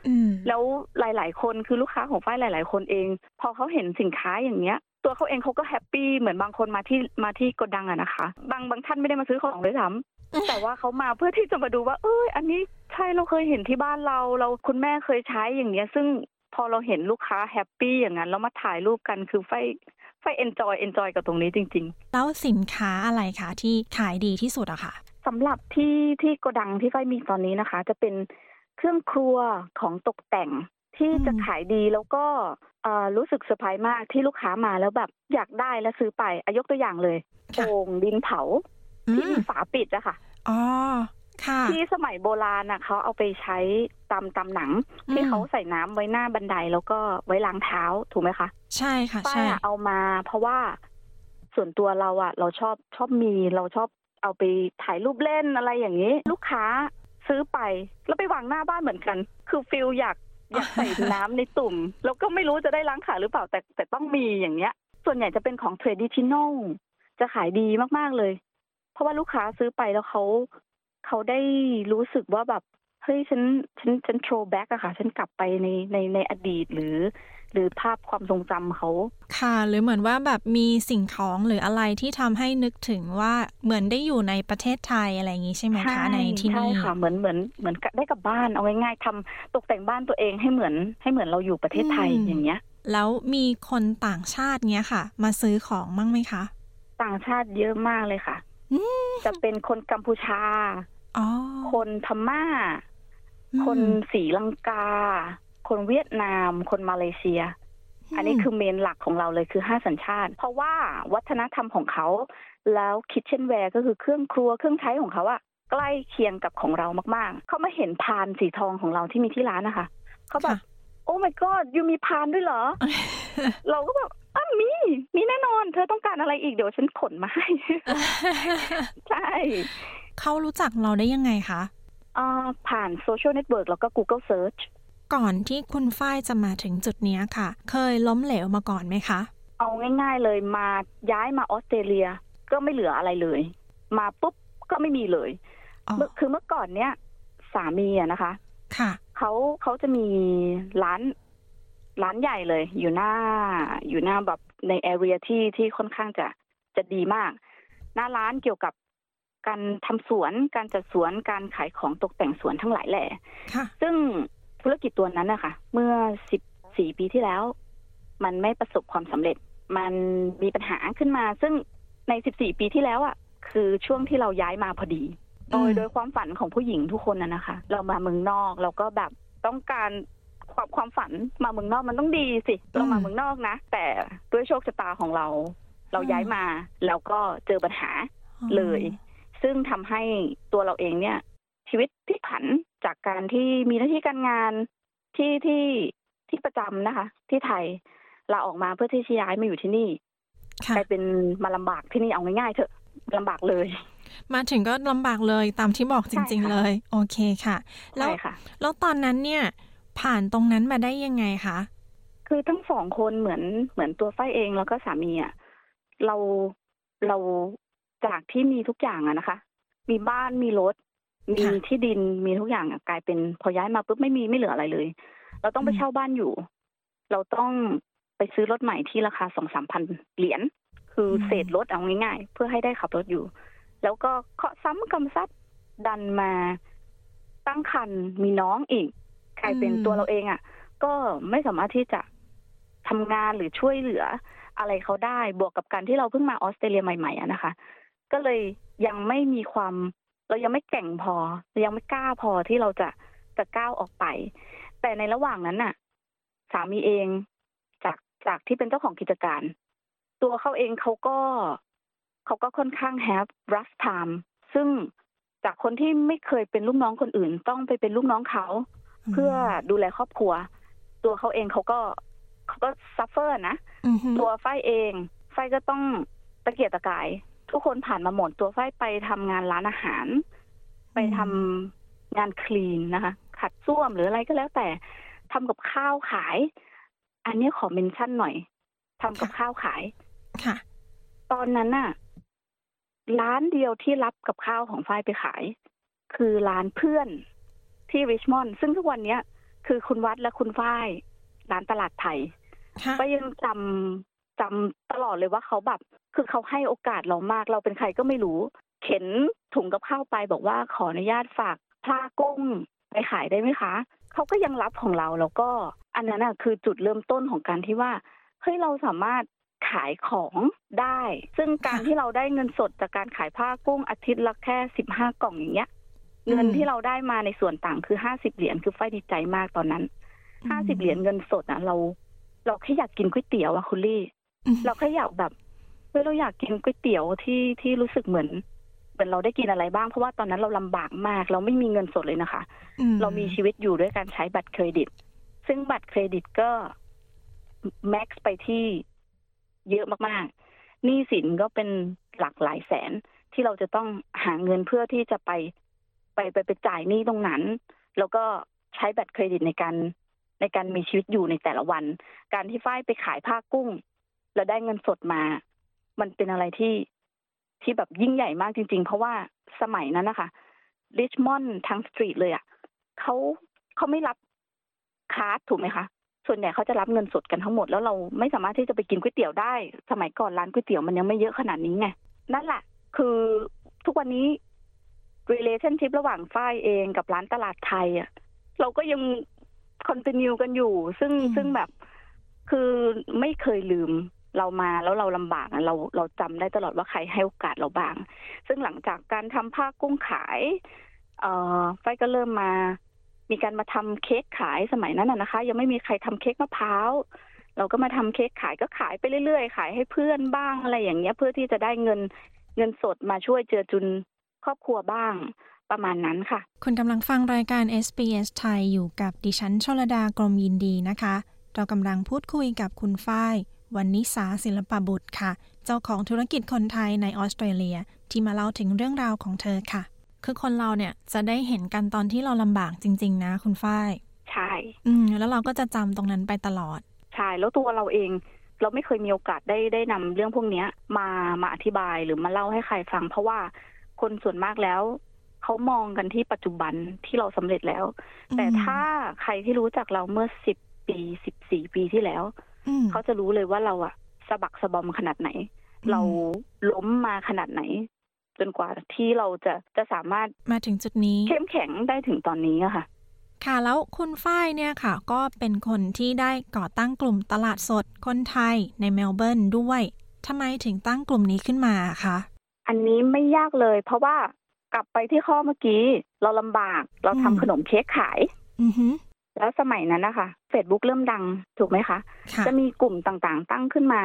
อืมแล้วหลาย ๆ คนคือลูกค้าของฝ้ายหลาย ๆ คนเอง พอเขาเห็นสินค้าอย่างเงี้ยตัวเขาเองเขาก็ happy เหมือนบางคนมาที่มาที่โกดังอะนะคะ บางบางท่านไม่ได้มาซื้อของเลยซ้ำแต่ว่าเขามาเพื่อที่จะมาดูว่า เอ้ยอันนี้ใช่เราเคยเห็นที่บ้านเรา เราคุณแม่เคยใช้อย่างเงี้ย ซึ่ง พอเราเห็นลูกค้า happy อย่างนั้นแล้วมาถ่ายรูปกันคือฝ้ายฝ้าย enjoy enjoy กับตรงนี้จริง ๆ แล้วสินค้าอะไรคะที่ขายดีที่สุดอะค่ะสำหรับที่ที่โกดังที่ฝ้ายมีตอนนี้นะคะ จะเป็นเครื่องครัวของตกแต่งที่จะขายดีแล้วก็เอ่อรู้สึกเซอร์ไพรส์มากที่ลูกค้ามาแล้วแบบอยากได้และซื้อไปอายกตัวอย่างเลยโอ่งดินเผาที่มีฝาปิดอะค่ะอ๋อค่ะ ที่สมัยโบราณน่ะเขาเอาไปใช้ตามตามหนัง ที่เขาใส่น้ำไว้หน้าบันไดแล้วก็ไว้ล้างเท้าถูกไหมคะ ใช่ค่ะป้าใช่อะเอามา เพราะว่าส่วนตัวเราอะเราชอบชอบมีเราชอบเอาไปถ่ายรูปเล่นอะไรอย่างนี้ ลูกค้าซื้อไป แล้วไปวางหน้าบ้านเหมือนกัน คือฟิลอยากอยากใส่น้ำในตุ่ม แล้วก็ไม่รู้จะได้ล้างขาหรือเปล่าแต่แต่ต้องมีอย่างเงี้ย ส่วนใหญ่จะเป็นของ traditional จะขายดีมากๆเลย เพราะว่าลูกค้าซื้อไปแล้วเขา เขาได้รู้สึกว่าแบบเฮ้ยฉันฉันฉันโทรแบ็กอะค่ะ ฉันกลับไปในในในอดีตหรือ หรือภาพความทรงจำเขา ค่ะ หรือเหมือนว่าแบบมีสิ่งของหรืออะไรที่ทำให้นึกถึงว่าเหมือนได้อยู่ในประเทศไทยอะไรอย่างนี้ใช่ไหมคะในที่ใช่นี่ค่ะเหมือนเหมือนเหมือนกับได้กลับบ้านเอาง่ายๆทำตกแต่งบ้านตัวเองให้เหมือนให้เหมือนเราอยู่ประเทศไทยอืมอย่างเงี้ย แล้วมีคนต่างชาติเนี้ยค่ะ มาซื้อของมั่งไหมคะ ต่างชาติเยอะมากเลยค่ะ จะเป็นคนกัมพูชาอ๋อคนพม่าอืมคนศรีลังกา คนเวียดนาม คนมาเลเซีย อันนี้คือเมนหลักของเราเลยคือห้าสัญชาติ เพราะว่าวัฒนธรรมของเขา แล้วคิ t เช่นแวร์ก็คือเครื่องครัวเครื่องใช้ของเขาอะใกล้เคียงกับของเรามากๆ เขามาเห็นพานสีทองของเราที่มีที่ร้านนะคะ เขาแบบโอ้ my god ยูมีพานด้วยเหรอ เราก็แบบอ้าว มีมีแน่นอน เธอต้องการอะไรอีกเดี๋ยวฉันขนมาให้ ใช่ เขารู้จักเราได้ยังไงคะอ่าผ่าน social network แล้วก็ Google Search ก่อนที่คุณฝ้ายจะมาถึงจุดเนี้ยค่ะ เคยล้มเหลวมาก่อนไหมคะ เอาง่าย ๆเลยมาย้ายมาออสเตรเลีย ก็ไม่เหลืออะไรเลย มาปุ๊บก็ไม่มีเลยเมื่อคือเมื่อก่อนเนี้ยสามีอะนะคะ ค่ะ เขาเขาจะมีร้าน ร้านใหญ่เลย อยู่หน้า อยู่หน้าแบบในแอเรียที่ที่ค่อนข้างจะจะดีมาก หน้าร้านเกี่ยวกับการทำสวน การจัดสวน การขายของตกแต่งสวนทั้งหลายแหล่ค่ะซึ่งธุรกิจตัวนั้นนะคะเมื่อสิบสี่ปีที่แล้ว มันไม่ประสบความสำเร็จ มันมีปัญหาขึ้นมา ซึ่งในสิบสี่ปีที่แล้วอะ คือช่วงที่เราย้ายมาพอดี โดยโดยความฝันของผู้หญิงทุกคนนะนะคะ เรามาเมืองนอกเราก็แบบต้องการ ความความฝันมาเมืองนอกมันต้องดีสิเรามาเมืองนอกนะ แต่ด้วยโชคชะตาของเรา เราย้ายมาแล้วก็เจอปัญหาเลย ซึ่งทำให้ตัวเราเองเนี่ย ชีวิตพลิกผันจากการที่มีหน้าที่การงานที่ที่ที่ประจำนะคะ ที่ไทยลาออกมาเพื่อที่จะย้ายมาอยู่ที่นี่กลายเป็นมาลำบากที่นี่เอาง่ายๆเถอะลำบากเลย มาถึงก็ลำบากเลยตามที่บอกจริง ๆ เลย โอเคค่ะ แล้วใช่ค่ะแล้วตอนนั้นเนี่ย ผ่านตรงนั้นมาได้ยังไงคะ คือทั้งสองคนเหมือนเหมือนตัวไฟเองแล้วก็สามีอะเราเราจากที่มีทุกอย่างอะนะคะ มีบ้านมีรถ มีที่ดินมีทุกอย่างอะกลายเป็นพอย้ายมาปุ๊บไม่มีไม่เหลืออะไรเลย เราต้องไปเช่าบ้านอยู่ เราต้องไปซื้อรถใหม่ที่ราคาสองสามพันเหรียญคือเศษรถเอาง่ายๆ เพื่อให้ได้ขับรถอยู่ แล้วก็เคาะซ้ำกำซัดดันมาตั้งคันมีน้องอีก กลายเป็นอืมตัวเราเองอะ ก็ไม่สามารถที่จะทำงานหรือช่วยเหลืออะไรเขาได้บวกกับการที่เราเพิ่งมาออสเตรเลียใหม่ๆอะนะคะ ก็เลยยังไม่มีความ เรายังไม่แกร่งพอเรายังไม่กล้าพอที่เราจะจะก้าวออกไป แต่ในระหว่างนั้นน่ะ สามีเองจากจากที่เป็นเจ้าของกิจการ ตัวเขาเองเขาก็เขาก็ค่อนข้าง have rough time ซึ่งจากคนที่ไม่เคยเป็นลูกน้องคนอื่น ต้องไปเป็นลูกน้องเขา เพื่อดูแลครอบครัว ตัวเขาเองเขาก็เขาก็ suffer นะอือฮึตัวฝ้ายเองฝ้ายก็ต้องตะเกียกตะกาย ทุกคนผ่านมาหมดตัวฝ้ายไปทำงานร้านอาหาร ไปทำงานคลีนนะคะ ขัดส้วมหรืออะไรก็แล้วแต่ทำกับข้าวขาย อันนี้ขอเมนชั่นหน่อยทำกับข้าวขายค่ะ ตอนนั้นน่ะ ร้านเดียวที่รับกับข้าวของฝ้ายไปขาย คือร้านเพื่อน ที่ริชมอนด์ซึ่งทุกวันเนี้ย คือคุณวัดและคุณฝ้ายร้านตลาดไทยค่ะก็ยังจำจำตลอดเลยว่าเขาแบบคือเขาให้โอกาสเรามาก เราเป็นใครก็ไม่รู้ เข็นถุงกับข้าวไปบอกว่าขออนุญาตฝากพลากุ้งไปขายได้ไหมคะ เขาก็ยังรับของเราแล้วก็ อันนั้นน่ะคือจุดเริ่มต้นของการที่ว่าเฮ้ยเราสามารถขายของได้ ซึ่งการที่เราได้เงินสดจากการขายผ้ากุ้งอาทิตย์ละแค่สิบห้ากล่องอย่างเงี้ย เงินที่เราได้มาในส่วนต่างคือห้าสิบเหรียญคือไฟดีใจมากตอนนั้นห้าสิบเหรียญเงินสดอะ เรา เราแค่อยากกินก๋วยเตี๋ยวอะคุณลี่ เราแค่อยากแบบเฮ้ยเราอยากกินก๋วยเตี๋ยวที่ที่รู้สึกเหมือนเหมือนเราได้กินอะไรบ้างเพราะว่าตอนนั้นเราลำบากมาก เราไม่มีเงินสดเลยนะคะอืมเรามีชีวิตอยู่ด้วยการใช้บัตรเครดิต ซึ่งบัตรเครดิตก็แม็กซ์ไปที่เยอะมากๆหนี้สินก็เป็นหลักหลายแสนที่เราจะต้องหาเงินเพื่อที่จะไป ไปไปไปจ่ายหนี้ตรงนั้น แล้วก็ใช้บัตรเครดิตในการในการมีชีวิตอยู่ในแต่ละวัน การที่ฝ้ายไปขายผ้ากุ้ง แล้วได้เงินสดมา มันเป็นอะไรที่ที่แบบยิ่งใหญ่มากจริง ๆ เพราะว่าสมัยนั้นนะคะริชมอนด์ทั้ง street เลยอะ่ะเขาเขาไม่รับ card ถูกไหมคะส่วนใหญ่เขาจะรับเงินสดกันทั้งหมดแล้วเราไม่สามารถที่จะไปกินก๋วยเตี๋ยวได้ สมัยก่อนร้านก๋วยเตี๋ยวมันยังไม่เยอะขนาดนี้ไงนั่นแหละคือทุกวันนี้ relationship ระหว่างฝ้ายเองกับร้านตลาดไทยอะเราก็ยัง continue กันอยู่ ซึ่งซึ่งแบบคือไม่เคยลืมเรามาแล้วเราลำบากอะเราเราจำได้ตลอดว่าใครให้โอกาสเราบ้าง ซึ่งหลังจากการทำผ้ากุ้งขาย เอ่อไฟก็เริ่มมา มีการมาทำเค้กขายสมัยนั้นนะนะคะ ยังไม่มีใครทำเค้กมะพร้าวเราก็มาทำเค้กขายก็ขายไปเรื่อยๆ ขายให้เพื่อนบ้างอะไรอย่างเงี้ย เพื่อที่จะได้เงินเงินสดมาช่วยเจือจุน ครอบครัวบ้างประมาณนั้นค่ะ คุณกำลังฟังรายการ SBS ไทยอยู่กับดิฉันชลดากรมยินดีนะคะ เรากำลังพูดคุยกับคุณฝ้าย วันนิสาศิลปบุตรค่ะ เจ้าของธุรกิจคนไทยในออสเตรเลีย ที่มาเล่าถึงเรื่องราวของเธอค่ะ คือคนเราเนี่ยจะได้เห็นกันตอนที่เราลำบากจริง ๆ นะ คุณฝ้าย ใช่ อืม แล้วเราก็จะจำตรงนั้นไปตลอด ใช่ แล้วตัวเราเองเราไม่เคยมีโอกาสได้ได้นำเรื่องพวกเนี้ยมามาอธิบายหรือมาเล่าให้ใครฟัง เพราะว่า คนส่วนมากแล้วเขามองกันที่ปัจจุบันที่เราสำเร็จแล้ว แต่ถ้าใครที่รู้จักเราเมื่อสิบปีสิบสี่ปีที่แล้วอืมเขาจะรู้เลยว่าเราอะสะบักสะบอมขนาดไหน เราล้มมาขนาดไหน จนกว่าที่เราจะจะสามารถมาถึงจุดนี้ เข้มแข็งได้ถึงตอนนี้อะค่ะ ค่ะแล้วคุณฝ้ายเนี่ยค่ะ ก็เป็นคนที่ได้ก่อตั้งกลุ่มตลาดสดคนไทยในเมลเบิร์นด้วยทำไมถึงตั้งกลุ่มนี้ขึ้นมาคะ อันนี้ไม่ยากเลย เพราะว่ากลับไปที่ข้อเมื่อกี้ เราลำบากเราทำขนมเค้กขายอือฮึแล้วสมัยนั้นนะคะ Facebook เริ่มดังถูกไหมคะค่ะจะมีกลุ่มต่างๆ ตั้งขึ้นมา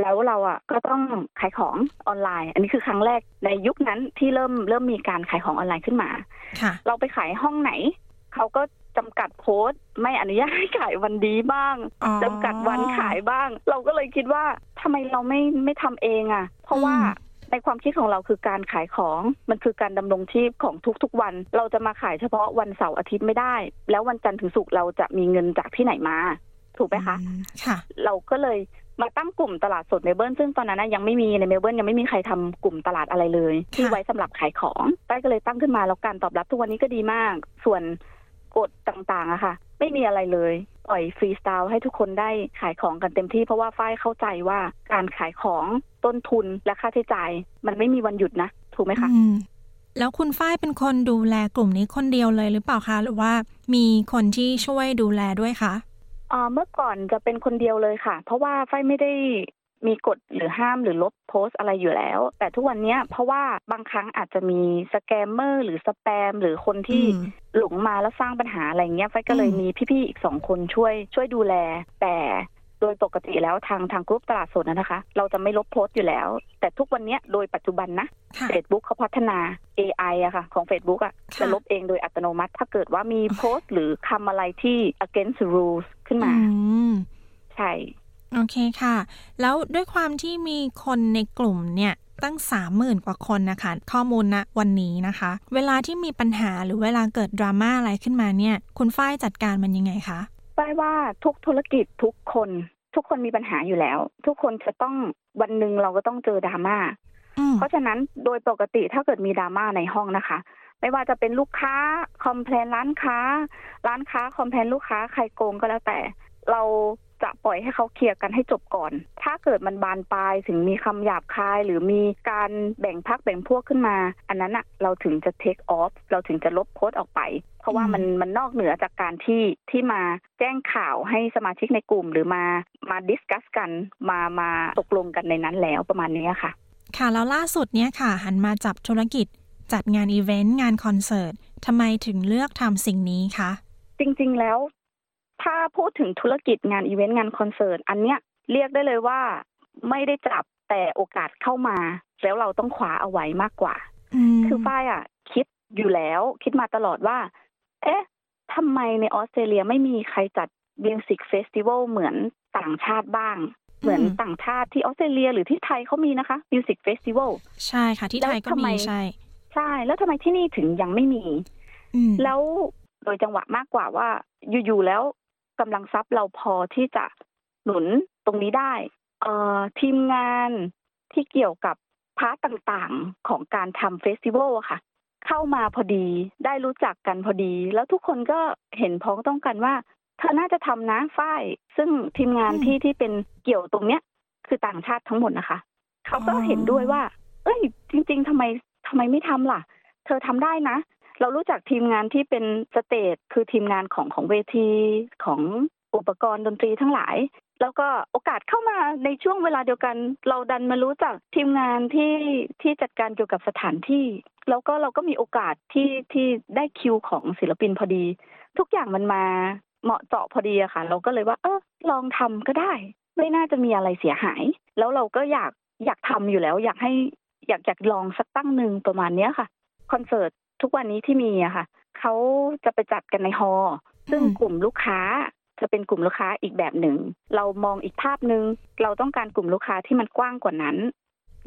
แล้วเราอะก็ต้องขายของออนไลน์ อันนี้คือครั้งแรกในยุคนั้นที่เริ่มเริ่มมีการขายของออนไลน์ขึ้นมาค่ะเราไปขายห้องไหนเขาก็จำกัดโพสต์ไม่อนุญาตให้ขายวันดีบ้างอ๋อจำกัดวันขายบ้าง เราก็เลยคิดว่าทำไมเราไม่ไม่ทำเองอะ เพราะว่า ในความคิดของเราคือการขายของมันคือการดำรงชีพของทุกๆวัน เราจะมาขายเฉพาะวันเสาร์อาทิตย์ไม่ได้ แล้ววันจันทร์ถึงศุกร์เราจะมีเงินจากที่ไหนมา ถูกไหมคะค่ะ เราก็เลยมาตั้งกลุ่มตลาดสดเมลเบิร์นซึ่งตอนนั้นนะยังไม่มีในเมลเบิร์นยังไม่มีใครทำกลุ่มตลาดอะไรเลย ที่ไว้สำหรับขายของได้ก็เลยตั้งขึ้นมาแล้วการตอบรับทุกวันนี้ก็ดีมาก ส่วนกฎต่างๆอะค่ะ ไม่มีอะไรเลย ปล่อยฟรีสไตล์ให้ทุกคนได้ขายของกันเต็มที่เพราะว่าฝ้ายเข้าใจว่าการขายของต้นทุนและค่าใช้จ่าย มันไม่มีวันหยุดนะ ถูกไหมคะอืมแล้วคุณฝ้ายเป็นคนดูแลกลุ่มนี้คนเดียวเลยหรือเปล่าคะ หรือว่ามีคนที่ช่วยดูแลด้วยคะเอ่อเมื่อก่อนจะเป็นคนเดียวเลยค่ะ เพราะว่าฝ้ายไม่ได้ มีกฎหรือห้ามหรือลบโพสต์อะไรอยู่แล้ว แต่ทุกวันเนี้ยเพราะว่าบางครั้งอาจจะมี scammer หรือสแปมหรือคนที่อืมหลงมาแล้วสร้างปัญหาอะไรเงี้ยฝ้ายก็เลยมีพี่ๆอีกสองคนช่วย ช่วยดูแล แต่โดยปกติแล้วทางทางกรุ๊ปตลาดสดนะนะคะ เราจะไม่ลบโพสต์อยู่แล้ว แต่ทุกวันเนี้ยโดยปัจจุบันนะค่ะ Facebook เขาพัฒนา AI อะค่ะ ของ Facebook อะจะลบเองโดยอัตโนมัติ ถ้าเกิดว่ามีโพสต์หรือคำอะไรที่ against rules ขึ้นมาอืมใช่ โอเคค่ะ แล้วด้วยความที่มีคนในกลุ่มเนี่ยตั้งสามหมื่นกว่าคนนะคะ ข้อมูลณวันนี้นะคะ เวลาที่มีปัญหาหรือเวลาเกิดดราม่าอะไรขึ้นมาเนี่ย คุณฝ้ายจัดการมันยังไงคะป้ายว่าทุกธุรกิจทุกคน ทุกคนมีปัญหาอยู่แล้ว ทุกคนจะต้องวันหนึ่งเราก็ต้องเจอดราม่าเพราะฉะนั้นโดยปกติถ้าเกิดมีดราม่าในห้องนะคะ ไม่ว่าจะเป็นลูกค้าคอมเพลนร้านค้า ร้านค้าคอมเพลนลูกค้าใครโกงก็แล้วแต่ เรา จะปล่อยให้เขาเคลียร์กันให้จบก่อน ถ้าเกิดมันบานปลายถึงมีคำหยาบคาย หรือมีการแบ่งพักแบ่งพวกขึ้นมา อันนั้นอะเราถึงจะ take off เราถึงจะลบโพสต์ออกไป เพราะว่ามันมันนอกเหนือจากการที่ที่มาแจ้งข่าวให้สมาชิกในกลุ่ม หรือมามา discuss กันมามาตกลงกันในนั้นแล้วประมาณนี้ค่ะ ค่ะแล้วล่าสุดเนี่ยค่ะ หันมาจับธุรกิจ จัดงานอีเวนต์งานคอนเสิร์ตทำไมถึงเลือกทำสิ่งนี้คะจริงๆแล้ว ถ้าพูดถึงธุรกิจงานอีเวนต์งานคอนเสิร์ตอันเนี้ยเรียกได้เลยว่าไม่ได้จับแต่โอกาสเข้ามา แล้วเราต้องคว้าเอาไว้มากกว่า คือฝ้ายอะ คิดอยู่แล้ว คิดมาตลอดว่า เอ๊ะทำไมในออสเตรเลียไม่มีใครจัด music festival เหมือนต่างชาติบ้าง เหมือนต่างชาติที่ออสเตรเลียหรือที่ไทยเขามีนะคะ music festival ใช่ค่ะ ที่ไทยก็แล้วทำไมมีใช่ ใช่ แล้วทำไมที่นี่ถึงยังไม่มีอืมแล้วโดยจังหวะมากกว่าว่า อยู่ๆแล้ว กำลังทรัพย์เราพอที่จะหนุนตรงนี้ได้เอ่อทีมงานที่เกี่ยวกับ part ต่างๆของการทำ festival อะค่ะ เข้ามาพอดีได้รู้จักกันพอดี แล้วทุกคนก็เห็นพ้องต้องกันว่า เธอน่าจะทำนะฝ้าย ซึ่งทีมงานที่ที่เป็นเกี่ยวตรงเนี้ย คือต่างชาติทั้งหมดนะคะ เขาก็เห็นด้วยว่า เอ้ย จริง ๆทำไมทำไมไม่ทำล่ะ เธอทำได้นะ เรารู้จักทีมงานที่เป็น stage คือทีมงานของของเวทีของอุปกรณ์ดนตรีทั้งหลาย แล้วก็โอกาสเข้ามาในช่วงเวลาเดียวกัน เราดันมารู้จักทีมงานที่ที่จัดการเกี่ยวกับสถานที่ แล้วก็เราก็มีโอกาสที่ที่ได้คิวของศิลปินพอดี ทุกอย่างมันมาเหมาะเจาะพอดีอะค่ะ เราก็เลยว่า เออลองทำก็ได้ ไม่น่าจะมีอะไรเสียหาย แล้วเราก็อยากอยากทำอยู่แล้ว อยากให้อยากอยากลองสักตั้งหนึ่งประมาณเนี้ยค่ะคอนเสิร์ต ทุกวันนี้ที่มีอะค่ะเขาจะไปจัดกันในฮอลล์ซึ่งกลุ่มลูกค้าจะเป็นกลุ่มลูกค้าอีกแบบหนึ่ง เรามองอีกภาพหนึ่งเราต้องการกลุ่มลูกค้าที่มันกว้างกว่านั้น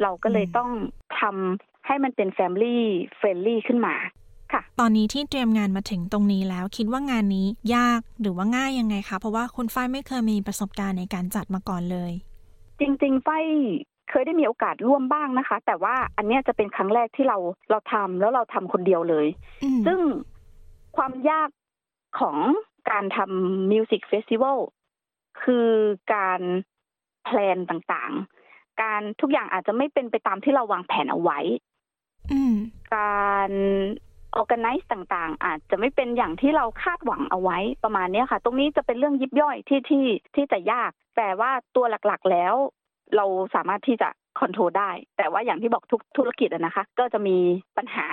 เราก็เลยต้องทำให้มันเป็น Family Friendly ขึ้นมาตอนนี้ที่เตรียมงานมาถึงตรงนี้แล้ว คิดว่างานนี้ยากหรือว่าง่ายยังไงคะ เพราะว่าคุณฝ้ายไม่เคยมีประสบการณ์ในการจัดมาก่อนเลย จริงๆไฟ เคยได้มีโอกาสร่วมบ้างนะคะ แต่ว่าอันเนี้ยจะเป็นครั้งแรกที่เราเราทำแล้วเราทำคนเดียวเลย ซึ่งความยากของการทำ music festival คือการ plan ต่างๆ การทุกอย่างอาจจะไม่เป็นไปตามที่เราวางแผนเอาไว้การออ g a ไนซ์ต่างๆ อาจจะไม่เป็นอย่างที่เราคาดหวังเอาไว้ประมาณเนี้ยค่ะ ตรงนี้จะเป็นเรื่องยิบย่อยที่ที่ที่จะยาก แต่ว่าตัวหลักๆแล้ว เราสามารถที่จะคอนโทรลได้ แต่ว่าอย่างที่บอกทุกธุรกิจอะนะคะ ก็จะมีปัญหา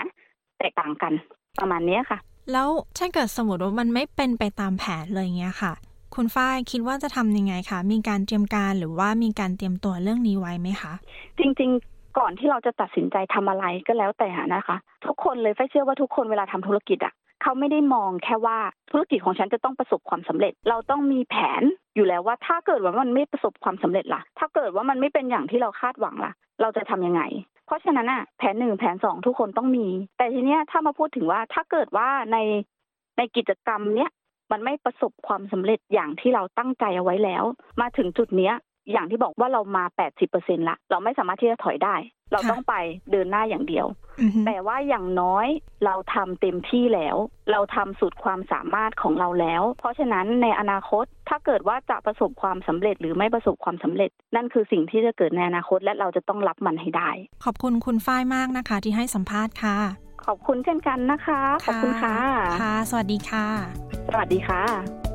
แตกต่างกันประมาณเนี้ยค่ะ แล้วถ้าเกิดสมมติว่ามันไม่เป็นไปตามแผนเลยเงี้ยค่ะ คุณฝ้ายคิดว่าจะทำยังไงคะมีการเตรียมการหรือว่ามีการเตรียมตัวเรื่องนี้ไว้ไหมคะ จริงๆ ก่อนที่เราจะตัดสินใจทำอะไรก็แล้วแต่นะคะ ทุกคนเลยไฟเชื่อว่าทุกคนเวลาทำธุรกิจอะเขาไม่ได้มองแค่ว่าธุรกิจของฉันจะต้องประสบความสำเร็จ เราต้องมีแผน อยู่แล้วว่าถ้าเกิดว่ามันไม่ประสบความสำเร็จล่ะ ถ้าเกิดว่ามันไม่เป็นอย่างที่เราคาดหวังล่ะ เราจะทำยังไง เพราะฉะนั้นอะแผนหนึ่งแผนสองทุกคนต้องมี แต่ทีเนี้ยถ้ามาพูดถึงว่าถ้าเกิดว่าในในกิจกรรมเนี้ยมันไม่ประสบความสำเร็จอย่างที่เราตั้งใจเอาไว้แล้ว มาถึงจุดเนี้ยอย่างที่บอกว่าเรามา 80%ละ เราไม่สามารถที่จะถอยได้ เราต้องไปเดินหน้าอย่างเดียว แต่ว่าอย่างน้อยเราทำเต็มที่แล้ว เราทำสุดความสามารถของเราแล้ว เพราะฉะนั้นในอนาคตถ้าเกิดว่าจะประสบความสำเร็จหรือไม่ประสบความสำเร็จ นั่นคือสิ่งที่จะเกิดในอนาคตและเราจะต้องรับมันให้ได้ ขอบคุณคุณฝ้ายมากนะคะ ที่ให้สัมภาษณ์ค่ะ ขอบคุณเช่นกันนะคะ ขอบคุณค่ะค่ะ สวัสดีค่ะ สวัสดีค่ะ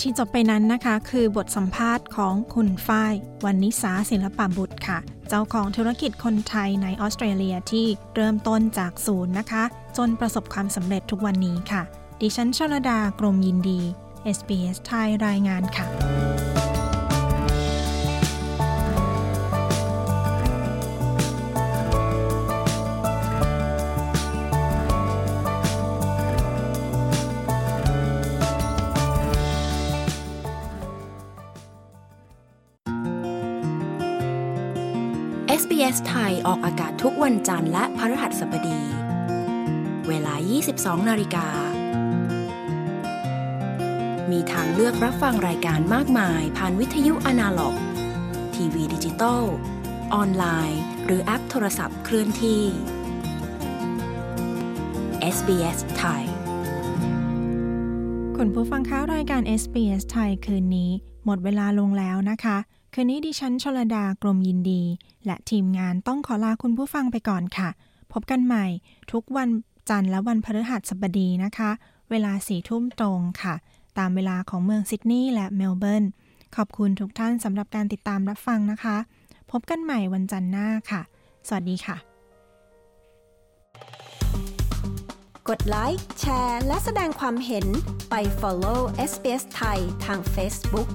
ที่จบไปนั้นนะคะ คือบทสัมภาษณ์ของคุณฝ้ายวันนิสาศิลปบุตรค่ะ เจ้าของธุรกิจคนไทยในออสเตรเลียที่เริ่มต้นจากศูนย์นะคะ จนประสบความสำเร็จทุกวันนี้ค่ะ ดิฉันชลดากรมยินดี SBS ไทยรายงานค่ะ SBS ไทยออกอากาศทุกวันจันทร์และพฤหัสบดี เวลา 22 นาฬิกา มีทางเลือกรับฟังรายการมากมายผ่านวิทยุอนาล็อก ทีวีดิจิตอลออนไลน์ หรือแอปโทรศัพท์เคลื่อนที่ SBS ไทยคุณผู้ฟังคะรายการ SBS ไทยคืนนี้ หมดเวลาลงแล้วนะคะ คืนนี้ดิฉันชลดากรมยินดี และทีมงานต้องขอลาคุณผู้ฟังไปก่อนค่ะ พบกันใหม่ทุกวันจันทร์และวันพฤหัสบดีนะคะ เวลาสี่ทุ่มตรงค่ะ ตามเวลาของเมืองซิดนีย์และเมลเบิร์น ขอบคุณทุกท่านสำหรับการติดตามรับฟังนะคะ พบกันใหม่วันจันทร์หน้าค่ะ สวัสดีค่ะ กดไลค์แชร์ และแสดงความเห็นไป follow SBS ไทยทาง Facebook